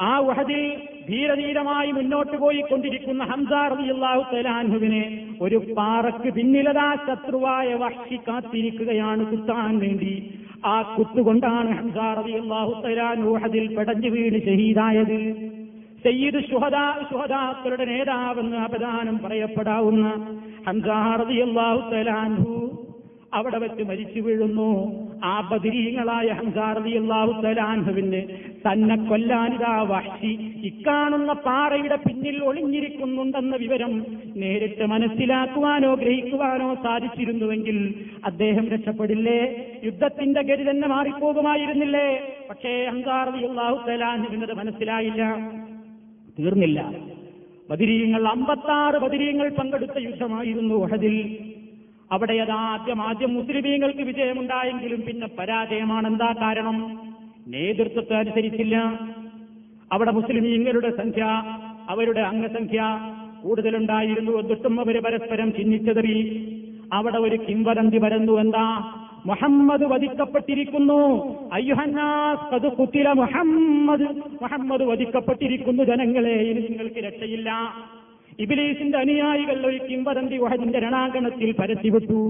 ആ ഉഹദിൽ ധീരധീരമായി മുന്നോട്ട് പോയിക്കൊണ്ടിരിക്കുന്ന ഹംസാറിയാഹു തലാൻഹുവിനെ ഒരു പാറക്ക് പിന്നിലതാ ശത്രുവായ വക്ഷി കാത്തിരിക്കുകയാണ് കുത്താൻ വേണ്ടി. ആ കുത്തുകൊണ്ടാണ് ഹംസാറിയാഹു തലാൻഹു അതിൽ പെടഞ്ഞു വീണ് ഷഹീദായത്. സയ്യിദ് സുഹദാ സുഹദാക്കളുടെ നേതാവെന്ന് അപദാനം പറയപ്പെടാവുന്ന ഹംസാറിയാഹു തലാൻഹു അവിടെ വെച്ച് മരിച്ചു വീഴുന്നു. ആ ബദിരീങ്ങളായ ഹംസാറതി അള്ളാഹു തലാൻഹുവിന് തന്നെ കൊല്ലാനിതാ വഹ്ഷി. ഇക്കാണുന്ന പാറയുടെ പിന്നിൽ ഒളിഞ്ഞിരിക്കുന്നുണ്ടെന്ന വിവരം നേരിട്ട് മനസ്സിലാക്കുവാനോ ഗ്രഹിക്കുവാനോ സാധിച്ചിരുന്നുവെങ്കിൽ അദ്ദേഹം രക്ഷപ്പെടില്ലേ? യുദ്ധത്തിന്റെ ഗതി തന്നെ മാറിപ്പോകുമായിരുന്നില്ലേ? പക്ഷേ ഹംസാറതി അള്ളാഹു തലാൻഹുവിനത് മനസ്സിലായില്ല. തീർന്നില്ല. ബദിരീങ്ങൾ അമ്പത്താറ് ബദിരീങ്ങൾ പങ്കെടുത്ത യുദ്ധമായിരുന്നു ഉഹദിൽ അവിടെ അതാദ്യം ആദ്യം മുസ്ലിമീങ്ങൾക്ക് വിജയമുണ്ടായെങ്കിലും പിന്നെ പരാജയമാണ് എന്താ കാരണം? നേതൃത്വത്തെ അനുസരിച്ചില്ല. അവിടെ മുസ്ലിമീങ്ങളുടെ സംഖ്യ അവരുടെ അംഗസംഖ്യ കൂടുതലുണ്ടായിരുന്നു എന്നിട്ടും അവർ പരസ്പരം ചിഹ്നിച്ചതറി അവിടെ ഒരു കിംവദന്തി വരുന്നു എന്താ? മുഹമ്മദ് വധിക്കപ്പെട്ടിരിക്കുന്നു. മുഹമ്മദ്. മുഹമ്മദ് വധിക്കപ്പെട്ടിരിക്കുന്നു ജനങ്ങളെ. ഇനി നിങ്ങൾക്ക് രക്ഷയില്ല. ഇബിലീസിന്റെ അനുയായികൾ ഒരു കിംവദന്തി വഹദിന്റെ രണാങ്കണത്തിൽ പരത്തിവിട്ടു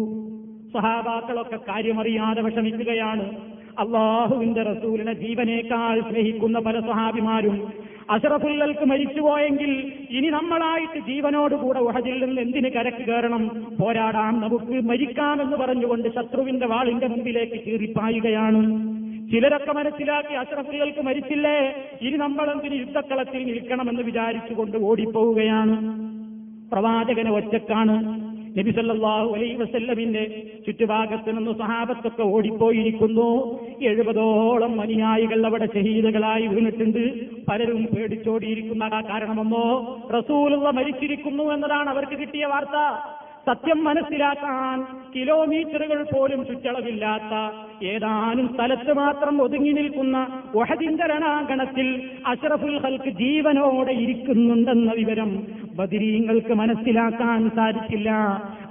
സഹാബാക്കളൊക്കെ കാര്യമറിയാതെ വിഷമിക്കുകയാണ്. അള്ളാഹുവിന്റെ റസൂലിനെ ജീവനേക്കാൾ സ്നേഹിക്കുന്ന പല സഹാബിമാരും അഷറഫുല്ലൽക്ക് മരിച്ചുപോയെങ്കിൽ ഇനി നമ്മളായിട്ട് ജീവനോടുകൂടെ ഉഹദിൽ നിന്ന് എന്തിന് കരക്ക് കയറണം? പോരാടാം നമുക്ക് മരിക്കാമെന്ന് പറഞ്ഞുകൊണ്ട് ശത്രുവിന്റെ വാളിന്റെ മുമ്പിലേക്ക് ചീറിപ്പായുകയാണ് ചിലരൊക്കെ മനസ്സിലാക്കി അഷ്റഫികൾക്ക് മരിച്ചില്ലേ? ഇനി നമ്മളെന്തിന് യുദ്ധക്കളത്തിൽ നിൽക്കണമെന്ന് വിചാരിച്ചുകൊണ്ട് ഓടിപ്പോവുകയാണ്. പ്രവാചകനെ ഒറ്റക്കാണ്. നബി സല്ലല്ലാഹു അലൈഹി വസല്ലമിന്റെ ചുറ്റുഭാഗത്ത് നിന്ന് സഹാബത്തൊക്കെ ഓടിപ്പോയിരിക്കുന്നു. എഴുപതോളം അനുയായികൾ അവിടെ ഷഹീദുകളായി വീണിട്ടുണ്ട്. പലരും പേടിച്ചോടിയിരിക്കുന്ന കാരണമെന്നോ? റസൂലുള്ള മരിച്ചിരിക്കുന്നു എന്നതാണ് അവർക്ക് കിട്ടിയ വാർത്ത. സത്യം മനസ്സിലാക്കാൻ കിലോമീറ്ററുകൾ പോലും ചുറ്റളവില്ലാത്ത ഏതാനും സ്ഥലത്ത് മാത്രം ഒതുങ്ങി നിൽക്കുന്ന ഒഹദിന്റെ അഷറഫുൽ ഹൽക്ക് ജീവനോടെ ഇരിക്കുന്നുണ്ടെന്ന വിവരം ബദിരീങ്ങൾക്ക് മനസ്സിലാക്കാൻ സാധിച്ചില്ല.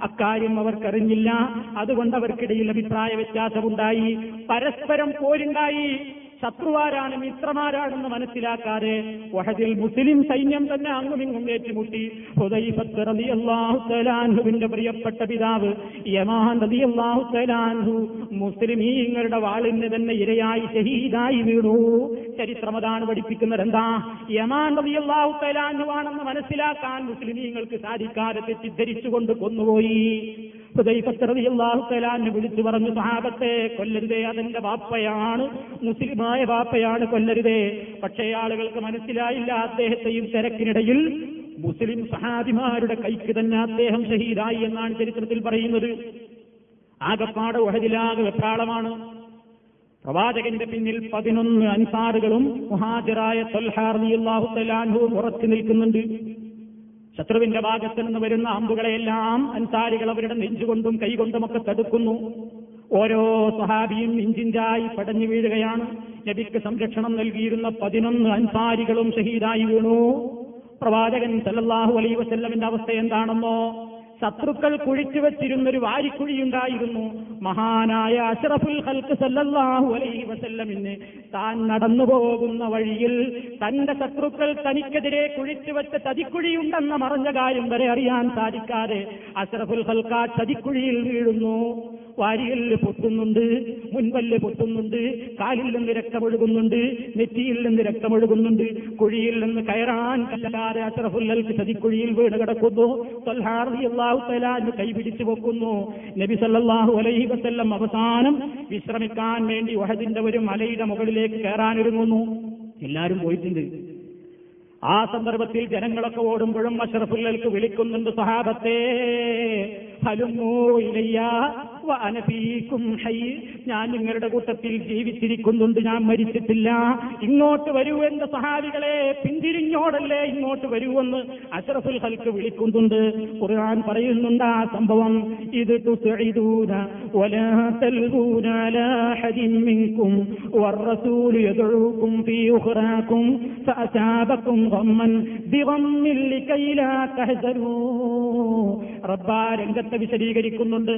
അക്കാര്യം അവർക്കറിഞ്ഞില്ല. അതുകൊണ്ട് അവർക്കിടയിൽ അഭിപ്രായ വ്യത്യാസമുണ്ടായി. പരസ്പരം പോരുണ്ടായി. ശത്രുവാരാണ് മിത്രമാരാണെന്ന് മനസ്സിലാക്കാതെ വഹദിൽ മുസ്ലിം സൈന്യം തന്നെ അങ്ങുമിങ്ങും ഏറ്റുമുട്ടി. ഹുദൈഫത്ത് റളിയല്ലാഹു തആലാൻഹുവിന്റെ പ്രിയപ്പെട്ട പിതാവ് യമാൻ റളിയല്ലാഹു തആലാൻഹു മുസ്ലിമീങ്ങളുടെ വാളിന് തന്നെ ഇരയായി ഷഹീദായി വീണു. ചരിത്രമതാണ് പഠിപ്പിക്കുന്നത് എന്താ? യമാൻ റളിയല്ലാഹു തലാൻഹു ആണെന്ന് മനസ്സിലാക്കാൻ മുസ്ലിമീങ്ങൾക്ക് സാധിക്കാതെ തെറ്റിദ്ധരിച്ചുകൊണ്ട് കൊന്നുപോയി. ഹുദൈഫത്തറിയാഹുത്തലാന്ന് വിളിച്ചു പറഞ്ഞു സഹാബത്തെ കൊല്ലരുതേ അതെന്റെ വാപ്പയാണ്. മുസ്ലിമായ വാപ്പയാണ് കൊല്ലരുതേ. പക്ഷേ ആളുകൾക്ക് മനസ്സിലായില്ല അദ്ദേഹത്തെയും തിരക്കിനിടയിൽ മുസ്ലിം സഹാബിമാരുടെ കൈക്ക് തന്നെ അദ്ദേഹം ഷഹീദായി എന്നാണ് ചരിത്രത്തിൽ പറയുന്നത്. ആകപ്പാട് ഉഹദിലാകെ വെപ്രാളമാണ്. പ്രവാചകന്റെ പിന്നിൽ പതിനൊന്ന് അൻസാറുകളും മുഹാജിറായ തൊൽഹാർഹുത്തലാൻഹുവും ഉറച്ചു നിൽക്കുന്നുണ്ട്. ശത്രുവിന്റെ ഭാഗത്ത് നിന്ന് വരുന്ന അമ്പുകളെയെല്ലാം അൻസാരികൾ അവരുടെ നെഞ്ചുകൊണ്ടും കൈകൊണ്ടുമൊക്കെ തടുക്കുന്നു. ഓരോ സഹാബിയും ഇഞ്ചിഞ്ചായി പടഞ്ഞു വീഴുകയാണ്. നബിക്ക് സംരക്ഷണം നൽകിയിരുന്ന പതിനൊന്ന് അൻസാരികളും ഷഹീദായി വീണു. പ്രവാചകൻ സല്ലല്ലാഹു അലൈ വസല്ലമിന്റെ അവസ്ഥ എന്താണെന്നോ? ശത്രുക്കൾ കുഴിച്ചു വെച്ചിരുന്നൊരു വാരിക്കുഴിയുണ്ടായിരുന്നു. മഹാനായ അഷറഫുൽ ഹൽക്ക് സല്ലല്ലാഹു അലൈഹി വസല്ലമിന് താൻ നടന്നു പോകുന്ന വഴിയിൽ തന്റെ ശത്രുക്കൾ തനിക്കെതിരെ കുഴിച്ചു വെച്ച ചതിക്കുഴിയുണ്ടെന്ന മറഞ്ഞ കാര്യം വരെ അറിയാൻ സാധിക്കാതെ അഷറഫുൽ ഹൽക്ക ചതിക്കുഴിയിൽ വീഴുന്നു. വാരിയൽ പൊട്ടുന്നുണ്ട് മുൻപല്ല് പൊട്ടുന്നുണ്ട് കാലിൽ നിന്ന് രക്തമൊഴുകുന്നുണ്ട് നെറ്റിയിൽ നിന്ന് രക്തമൊഴുകുന്നുണ്ട് കുഴിയിൽ നിന്ന് കയറാൻ കല്ലാതെ അഷറഫുല്ലൽക്ക് ചതിക്കുഴിയിൽ വീണ് കിടക്കുന്നു. കൈപിടിച്ചു വെക്കുന്നു നബി സല്ലാഹു അലൈഹി വസല്ലം അവസാനം വിശ്രമിക്കാൻ വേണ്ടി വഹദിന്റെ ഒരു മലയുടെ മുകളിലേക്ക് കയറാനൊരുങ്ങുന്നു എല്ലാവരും പോയിട്ടുണ്ട്. ആ സന്ദർഭത്തിൽ ജനങ്ങളൊക്കെ ഓടുമ്പോഴും അഷറഫുല്ലൽക്ക് വിളിക്കുന്നുണ്ട് സഹാബത്തെ ഹലുമോ ഇലയ്യ വനഫീക്കും ഹൈ ഞാൻ നിങ്ങളുടെ കൂട്ടത്തിൽ ജീവിച്ചിരിക്കുന്നുണ്ട് ഞാൻ മരിച്ചിട്ടില്ല ഇങ്ങോട്ട് വരൂ എന്ന സഹാബികളെ പിന്തിരിഞ്ഞോടല്ലേ ഇങ്ങോട്ട് വരൂ എന്ന് അഷറഫുൽ ഹൽക്ക് വിളിക്കുന്നുണ്ട് ഖുർആൻ പറയുന്നുണ്ട് ആ സംഭവം ഇത് തുസഇദൂന വലാ തൽഊന അലാ അഹദിൻ മിൻകും والرسول يدعوكم في أخراكم فأصابكم غما بغم لكي لا تحزنوا റബ്ബാ രംഗത്ത് ചിന്ത വിശദീകരിക്കുന്നുണ്ട്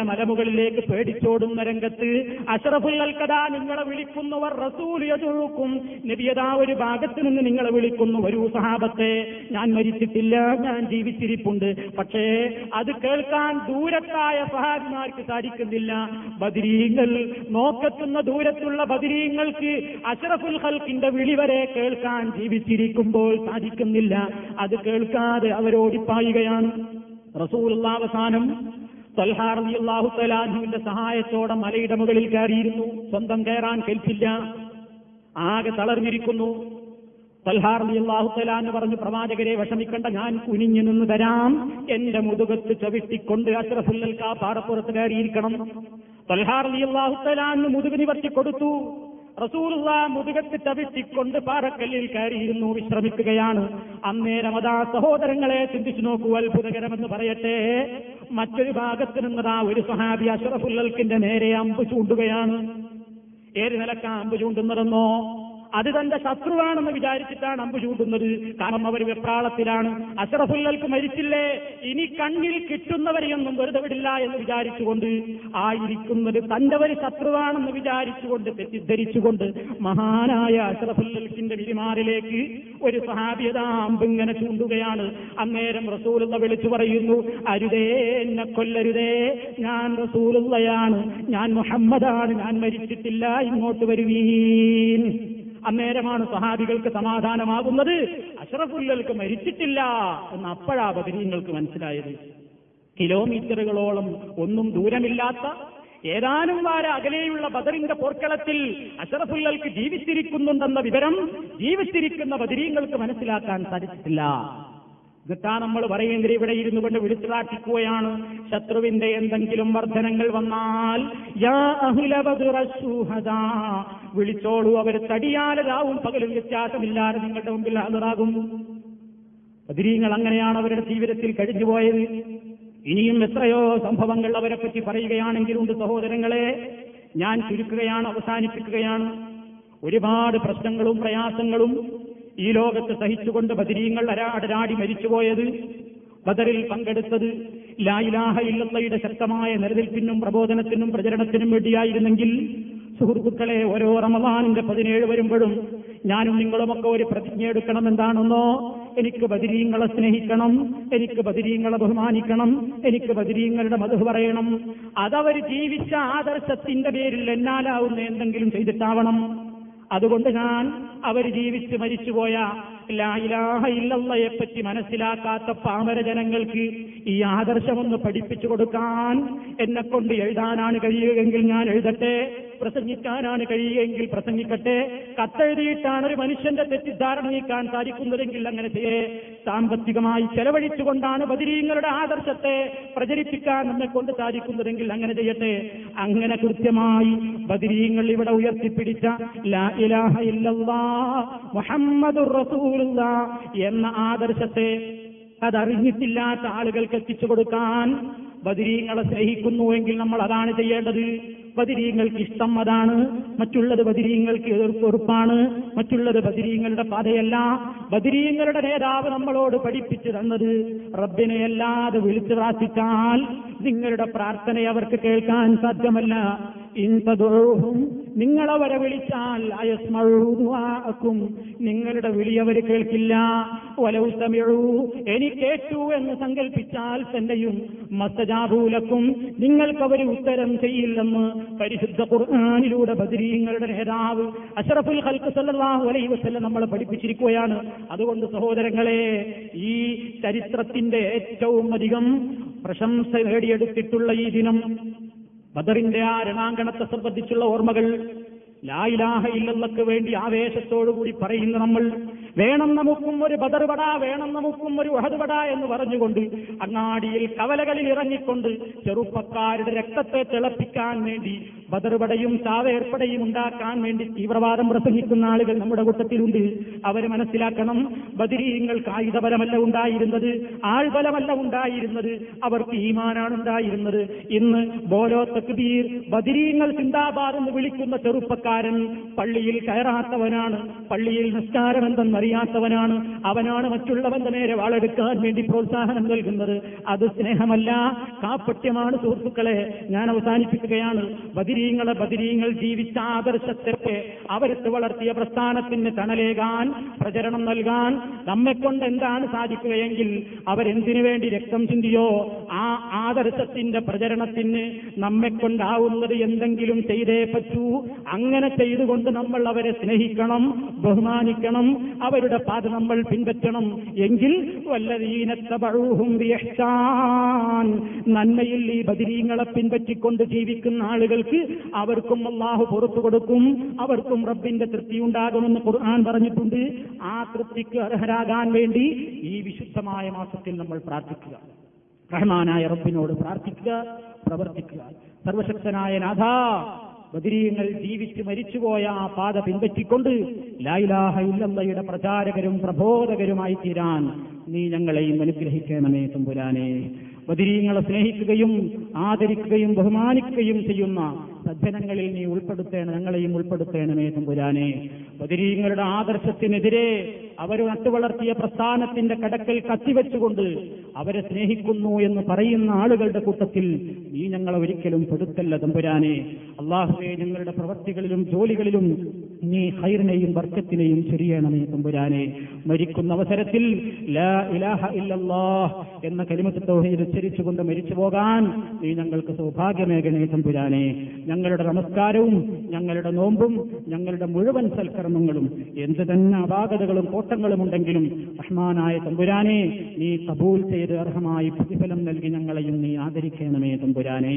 നിങ്ങളിങ്ങനെ മലമുകളിലേക്ക് പേടിച്ചോടുന്ന രംഗത്ത് അഷറഫുൽ കഥാ നിങ്ങളെ വിളിക്കുന്നവർ റസൂലിയതൊഴുക്കും നബിയതാ ഒരു ഭാഗത്ത് നിന്ന് നിങ്ങളെ വിളിക്കുന്നു ഒരു സഹാബത്തെ ഞാൻ മരിച്ചിട്ടില്ല ഞാൻ ജീവിച്ചിരിപ്പുണ്ട്. പക്ഷേ അത് കേൾക്കാൻ ദൂരത്തായ സഹാബിമാർക്ക് സാധിക്കുന്നില്ല. ബദിരീങ്ങൾ നോക്കത്തുന്ന ദൂരത്തുള്ള ബദിരീങ്ങൾക്ക് അഷറഫുൽ ഹൽക്കിന്റെ വിളി വരെ കേൾക്കാൻ ജീവിച്ചിരിക്കുമ്പോൾ സാധിക്കുന്നില്ല. അത് കേൾക്കാതെ അവരോടിപ്പായുകയാണ്. റസൂൽ അവസാനം തൽഹാറിയാഹു തലാഹുവിന്റെ സഹായത്തോടെ മലയുടെ മുകളിൽ കയറിയിരുന്നു. സ്വന്തം കയറാൻ കേൾപ്പില്ല ആകെ തളർന്നിരിക്കുന്നു. തൽഹാറിയാഹു തലാന്ന് പറഞ്ഞു പ്രവാചകരെ വിഷമിക്കണ്ട ഞാൻ കുനിഞ്ഞു നിന്ന് തരാം എന്റെ മുതുകത്ത് ചവിട്ടിക്കൊണ്ട് അഷ്റഫുല്ലൽക്കാ പാറപ്പുറത്ത് കയറിയിരിക്കണം. തൽഹാറിയാഹു തലാന്ന് മുതുക് നിവർത്തി കൊടുത്തു. റസൂലുള്ള മുതുകത്ത് ചവിട്ടിക്കൊണ്ട് പാറക്കല്ലിൽ കയറിയിരുന്നു വിശ്രമിക്കുകയാണ്. അന്നേരം അതാ സഹോദരങ്ങളെ ചിന്തിച്ചു നോക്കൂ അത്ഭുതകരമെന്ന് പറയട്ടെ. മറ്റൊരു ഭാഗത്ത് നിന്നതാ ഒരു സഹാബി അഷറഫുല്ലൽക്കിന്റെ നേരെ അമ്പ് ചൂണ്ടുകയാണ്. ഏത് നിലക്കാ അമ്പ് ചൂണ്ടുന്നതെന്നോ? അത് തന്റെ ശത്രുവാണെന്ന് വിചാരിച്ചിട്ടാണ് അമ്പ് ചൂണ്ടുന്നത്. കാരണം അവർ വെപ്രാളത്തിലാണ്. അഷറഫുല്ലൽക്ക് മരിച്ചില്ലേ? ഇനി കണ്ണിൽ കിട്ടുന്നവരെയൊന്നും വെറുതെ വിടില്ല എന്ന് വിചാരിച്ചുകൊണ്ട് ആയിരിക്കുന്നത് തന്റെ ഒരു ശത്രുവാണെന്ന് വിചാരിച്ചുകൊണ്ട് തെറ്റിദ്ധരിച്ചുകൊണ്ട് മഹാനായ അഷറഫുല്ലൽക്കിന്റെ വിരിമാറിലേക്ക് ഒരു സഹാബിയത അമ്പ് ഇങ്ങനെ ചൂണ്ടുകയാണ്. അന്നേരം റസൂലുള്ള വിളിച്ചു പറയുന്നു അരുതേ എന്നെ കൊല്ലരുതേ. ഞാൻ റസൂലുള്ളയാണ്. ഞാൻ മുഹമ്മദാണ്. ഞാൻ മരിച്ചിട്ടില്ല. ഇങ്ങോട്ട് വരുവീൻ. അന്നേരമാണ് സഹാബികൾക്ക് സമാധാനമാകുന്നത്. അഷറഫുല്ലൽക്ക് മരിച്ചിട്ടില്ല എന്ന് അപ്പോഴാ ബദരീങ്ങൾക്ക് മനസ്സിലായത്. കിലോമീറ്ററുകളോളം ഒന്നും ദൂരമില്ലാത്ത ഏതാനും വാര അകലെയുള്ള ബദറിന്റെ പോർക്കളത്തിൽ അഷറഫുല്ലൽക്ക് ജീവിച്ചിരിക്കുന്നുണ്ടെന്ന വിവരം ജീവിച്ചിരിക്കുന്ന ബദരീങ്ങൾക്ക് മനസ്സിലാക്കാൻ സാധിച്ചിട്ടില്ല. എന്നിട്ടാ നമ്മൾ പറയുന്നത് ഇവിടെ ഇരുന്നു കൊണ്ട് വിളിച്ചതാക്കിക്കുകയാണ്. ശത്രുവിന്റെ എന്തെങ്കിലും വർധനങ്ങൾ വന്നാൽ. വിളിച്ചോളൂ അവർ. തടിയാലതാവും പകലും വ്യത്യാസമില്ലാതെ നിങ്ങളുടെ മുമ്പിൽ ഹാജരാകും. ബദിരീങ്ങൾ അങ്ങനെയാണ് അവരുടെ ജീവിതത്തിൽ കഴിഞ്ഞുപോയത്. ഇനിയും എത്രയോ സംഭവങ്ങൾ അവരെ പറ്റി പറയുകയാണെങ്കിലുണ്ട് സഹോദരങ്ങളെ. ഞാൻ ചുരുക്കുകയാണ് അവസാനിപ്പിക്കുകയാണ്. ഒരുപാട് പ്രശ്നങ്ങളും പ്രയാസങ്ങളും ഈ ലോകത്ത് സഹിച്ചുകൊണ്ട് ബദരീങ്ങൾ അരാടരാടി മരിച്ചുപോയത് ബദറിൽ പങ്കെടുത്തത് ലായിലാഹ ഇല്ലയുടെ ശക്തമായ നിലനിൽപ്പിനും പ്രബോധനത്തിനും പ്രചരണത്തിനും വേണ്ടിയായിരുന്നെങ്കിൽ സുഹൃത്തുക്കളെ ഓരോ റമദാനിന്റെ പതിനേഴ് വരുമ്പോഴും ഞാനും നിങ്ങളുമൊക്കെ ഒരു പ്രതിജ്ഞ എടുക്കണം എന്താണെന്നോ എനിക്ക് ബദിരീങ്ങളെ സ്നേഹിക്കണം എനിക്ക് ബദിരീങ്ങളെ ബഹുമാനിക്കണം എനിക്ക് ബദിരീങ്ങളുടെ മധു പറയണം. അതവർ ജീവിച്ച ആദർശത്തിന്റെ പേരിൽ എന്നാലാവുന്ന എന്തെങ്കിലും ചെയ്തിട്ടാവണം. അതുകൊണ്ട് ഞാൻ അവർ ജീവിച്ച് മരിച്ചുപോയ ലായിലാഹ ഇല്ലയെ പറ്റി മനസ്സിലാക്കാത്ത പാമര ജനങ്ങൾക്ക് ഈ ആദർശമൊന്ന് പഠിപ്പിച്ചു കൊടുക്കാൻ എന്നെ കൊണ്ട് എഴുതാനാണ് കഴിയുകയെങ്കിൽ ഞാൻ എഴുതട്ടെ പ്രസംഗിക്കാനാണ് കഴിയുകയെങ്കിൽ പ്രസംഗിക്കട്ടെ. കത്തെഴുതിയിട്ടാണ് ഒരു മനുഷ്യന്റെ തെറ്റിദ്ധാരണ നീക്കാൻ സാധിക്കുന്നതെങ്കിൽ അങ്ങനെ ചെയ്യേ സാമ്പത്തികമായി ചെലവഴിച്ചുകൊണ്ടാണ് ബദിരീങ്ങളുടെ ആദർശത്തെ പ്രചരിപ്പിക്കാൻ നമ്മെ കൊണ്ട് സാധിക്കുന്നതെങ്കിൽ അങ്ങനെ ചെയ്യട്ടെ. അങ്ങനെ കൃത്യമായി ബദിരീങ്ങൾ ഇവിടെ ഉയർത്തിപ്പിടിച്ച ഇല്ലല്ലാ മുഹമ്മദുർ റസൂലുള്ള എന്ന ആദർശത്തെ അതറിഞ്ഞിട്ടില്ലാത്ത ആളുകൾക്ക് എത്തിച്ചു കൊടുക്കാൻ ബദിരീങ്ങളെ സ്നേഹിക്കുന്നുവെങ്കിൽ നമ്മൾ അതാണ് ചെയ്യേണ്ടത്. ബദിരീങ്ങൾക്ക് ഇഷ്ടം അതാണ്. മറ്റുള്ളത് ബദിരീങ്ങൾക്ക് എതിർപ്പൊറുപ്പാണ് മറ്റുള്ളത് ബദിരീങ്ങളുടെ പാതയല്ല. ബദിരീങ്ങളുടെ നേതാവ് നമ്മളോട് പഠിപ്പിച്ചു തന്നത് റബ്ബിനെ അല്ലാതെ വിളിച്ചു പ്രാർത്ഥിച്ചാൽ നിങ്ങളുടെ പ്രാർത്ഥനയെ അവർക്ക് കേൾക്കാൻ സാധ്യമല്ല. ഇൻതദുഹും നിങ്ങളവരെ വിളിച്ചാൽ അയസ്മഴുവാക്കും നിങ്ങളുടെ വിളി അവർ കേൾക്കില്ല. വലൗസമിഴു എനി കേട്ടു എന്ന് സങ്കല്പിച്ചാൽ തന്നെയും മസ്തജാഭൂലക്കും നിങ്ങൾക്കവർ ഉത്തരം ചെയ്യില്ലെന്ന് പരിശുദ്ധ ഖുർആാനിലൂടെ ബദരീങ്ങളുടെ നേതാവ് അഷറഫുൽ ഹൽക്ക് സല്ലാഹു അലൈ വസല്ലം നമ്മളെ പഠിപ്പിച്ചിരിക്കുകയാണ്. അതുകൊണ്ട് സഹോദരങ്ങളെ ഈ ചരിത്രത്തിന്റെ ഏറ്റവും അധികം പ്രശംസ നേടിയെടുത്തിട്ടുള്ള ഈ ദിനം ബദറിന്റെ ആ രണാങ്കണത്തെ സംബന്ധിച്ചുള്ള ഓർമ്മകൾ ലായിലാഹ ഇല്ലല്ലക്ക് വേണ്ടി ആവേശത്തോടുകൂടി പറയുന്ന നമ്മൾ. വേണം നമുക്കും ഒരു ബദർവട വേണം നമുക്കും ഒരു വഹദ്വട എന്ന് പറഞ്ഞുകൊണ്ട് അങ്ങാടിയിൽ കവലകളിൽ ഇറങ്ങിക്കൊണ്ട് ചെറുപ്പക്കാരുടെ രക്തത്തെ തിളപ്പിക്കാൻ വേണ്ടി ബദർവടയും ചാവേർപ്പടയും ഉണ്ടാക്കാൻ വേണ്ടി തീവ്രവാദം പ്രസംഗിക്കുന്ന ആളുകൾ നമ്മുടെ കൂട്ടത്തിലുണ്ട്. അവർ മനസ്സിലാക്കണം ബദിരീങ്ങൾക്ക് ആയുധബലമല്ല ഉണ്ടായിരുന്നത് ആൾബലമല്ല ഉണ്ടായിരുന്നത് അവർക്ക് ഈമാനാണ് ഉണ്ടായിരുന്നത്. ഇന്ന് ബോലോ തക്ബീർ ബദിരീങ്ങൾ സിന്ദാബാദ് എന്ന് വിളിക്കുന്ന ചെറുപ്പക്കാരൻ പള്ളിയിൽ കയറാത്തവനാണ് പള്ളിയിൽ നിസ്കാരം എന്തെന്ന് അറിയാത്തവനാണ് അവനാണ് മറ്റുള്ളവന്റെ നേരെ വാളെടുക്കാൻ വേണ്ടി പ്രോത്സാഹനം നൽകുന്നത്. അത് സ്നേഹമല്ല കാപ്പട്യമാണ് സുഹൃത്തുക്കളെ. ഞാൻ അവസാനിപ്പിക്കുകയാണ്. ബദിരീങ്ങളെ ബദിരീങ്ങൾ ജീവിച്ച ആദർശത്തെ അവരത്ത് വളർത്തിയ പ്രസ്ഥാനത്തിന് തണലേകാൻ പ്രചരണം നൽകാൻ നമ്മെക്കൊണ്ട് എന്താണ് സാധിക്കുകയെങ്കിൽ അവരെന്തിനു വേണ്ടി രക്തം ചിന്തിയോ? ആ ആദർശത്തിന്റെ പ്രചരണത്തിന് നമ്മെക്കൊണ്ടാവുന്നത് എന്തെങ്കിലും ചെയ്തേ പറ്റൂ. അങ്ങനെ ചെയ്തുകൊണ്ട് നമ്മൾ അവരെ സ്നേഹിക്കണം ബഹുമാനിക്കണം അവരുടെ പാത നമ്മൾ പിൻപറ്റണം. എങ്കിൽ വല്ലതീനത്തപഴൂഹും നന്മയിൽ ഈ ബദിരീങ്ങളെ പിൻപറ്റിക്കൊണ്ട് ജീവിക്കുന്ന ആളുകൾക്ക് അവർക്കും അള്ളാഹു പുറത്തു കൊടുക്കും. അവർക്കും റബ്ബിന്റെ തൃപ്തി ഉണ്ടാകുമെന്ന് ഖുർആൻ പറഞ്ഞിട്ടുണ്ട്. ആ തൃപ്തിക്ക് അർഹരാകാൻ വേണ്ടി ഈ വിശുദ്ധമായ മാസത്തിൽ നമ്മൾ പ്രാർത്ഥിക്കുക. റഹ്മാനായ റബ്ബിനോട് പ്രാർത്ഥിക്കുക പ്രവർത്തിക്കുക. സർവശക്തനായ നാഥ ബദിരീങ്ങൾ ജീവിച്ച് മരിച്ചുപോയ ആ പാത പിൻപറ്റിക്കൊണ്ട് ലൈലാഹ ഇല്ലയുടെ പ്രചാരകരും പ്രബോധകരുമായി തീരാൻ നീ ഞങ്ങളെയും അനുഗ്രഹിക്കണമേ തമ്പുരാനെ. ബദിരീങ്ങളെ സ്നേഹിക്കുകയും ആദരിക്കുകയും ബഹുമാനിക്കുകയും ചെയ്യുന്ന സജ്ജനങ്ങളിൽ നീ ഉൾപ്പെടുത്തേണം ഞങ്ങളെയും ഉൾപ്പെടുത്തേണമേ തമ്പുരാനെ. ബദിരീങ്ങളുടെ ആദർശത്തിനെതിരെ അവർ നട്ടുവളർത്തിയ പ്രസ്ഥാനത്തിന്റെ കടക്കൽ കത്തിവെച്ചുകൊണ്ട് അവരെ സ്നേഹിക്കുന്നു എന്ന് പറയുന്ന ആളുകളുടെ കൂട്ടത്തിൽ നീ ഞങ്ങളെ ഒരിക്കലും പെടുത്തല്ല തമ്പുരാനെ. അള്ളാഹുവെ ഞങ്ങളുടെ പ്രവർത്തികളിലും ജോലികളിലും നീ ഹൈറിനെയും വർക്കത്തിനെയും ശരിയണമേ തമ്പുരാനെ. മരിക്കുന്ന അവസരത്തിൽ ലാ ഇലാഹ ഇല്ലല്ലാഹ് എന്ന കലിമത്ത് തൗഹീദ് ഉച്ചരിച്ചുകൊണ്ട് മരിച്ചു പോകാൻ നീ ഞങ്ങൾക്ക് സൗഭാഗ്യമേകണേ തമ്പുരാനെ. ഞങ്ങളുടെ നമസ്കാരവും ഞങ്ങളുടെ നോമ്പും ഞങ്ങളുടെ മുഴുവൻ സൽക്കർമ്മങ്ങളും എന്ത് തന്നെ അപാകതകളും കോട്ടങ്ങളും ഉണ്ടെങ്കിലും റഹ്മാനായ തമ്പുരാനെ നീ കബൂൽ ചെയ്ത് അർഹമായി പ്രതിഫലം നൽകി ഞങ്ങളെയും നീ ആദരിക്കണമേ തമ്പുരാനെ.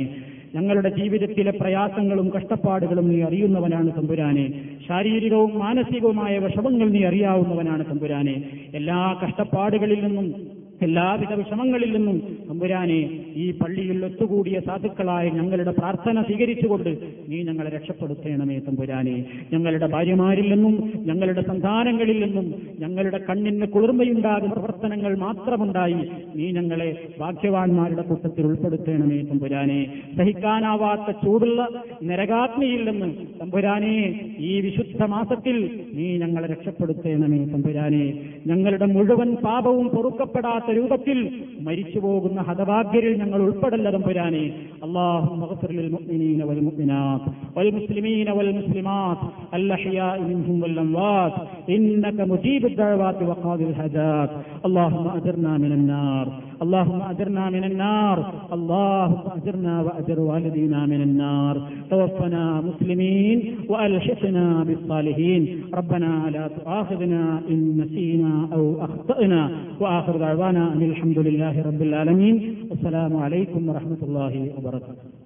ഞങ്ങളുടെ ജീവിതത്തിലെ പ്രയാസങ്ങളും കഷ്ടപ്പാടുകളും നീ അറിയുന്നവനാണ് തമ്പുരാനെ. ശാരീരികവും മാനസികവുമായ വിഷമങ്ങൾ നീ അറിയാവുന്നവനാണ് തമ്പുരാനെ. എല്ലാ കഷ്ടപ്പാടുകളിൽ നിന്നും എല്ലാവിധ വിഷമങ്ങളിൽ നിന്നും തമ്പുരാനെ ഈ പള്ളിയിൽ ഒത്തുകൂടിയ സാധുക്കളായ ഞങ്ങളുടെ പ്രാർത്ഥന സ്വീകരിച്ചുകൊണ്ട് നീ ഞങ്ങളെ രക്ഷപ്പെടുത്തേണമേ തമ്പുരാനെ. ഞങ്ങളുടെ ഭാര്യമാരിൽ നിന്നും ഞങ്ങളുടെ സന്താനങ്ങളിൽ നിന്നും ഞങ്ങളുടെ കണ്ണിന് കുളിർമയുണ്ടാകുന്ന പ്രവർത്തനങ്ങൾ മാത്രമുണ്ടായി നീ ഞങ്ങളെ ഭാഗ്യവാന്മാരുടെ കൂട്ടത്തിൽ ഉൾപ്പെടുത്തേണമേ തമ്പുരാനെ. സഹിക്കാനാവാത്ത ചൂടുള്ള നരകാത്മിയിൽ നിന്ന് തമ്പുരാനെ ഈ വിശുദ്ധ മാസത്തിൽ നീ ഞങ്ങളെ രക്ഷപ്പെടുത്തേണമേ തമ്പുരാനെ. ഞങ്ങളുടെ മുഴുവൻ പാപവും പൊറുക്കപ്പെടാത്ത രൂപത്തിൽ മരിച്ചു പോകുന്ന ഹതഭാഗ്യരിൽ ഞങ്ങൾ ഉൾപ്പെടല്ല തമ്പുരാനെ അള്ളാഹു للمؤمنين والمؤمنات والمسلمين والمسلمات الأحياء منهم والأموات إنك مجيب الدعوات وقاضي الحاجات اللهم أجرنا من النار اللهم أجرنا من النار. اللهم أجرنا وأجر والدينا من النار. توفنا مسلمين وألحقنا بالصالحين. ربنا لا تؤاخذنا إن نسينا أو أخطأنا. وآخر دعوانا أن الحمد لله رب العالمين. والسلام عليكم ورحمة الله وبركاته.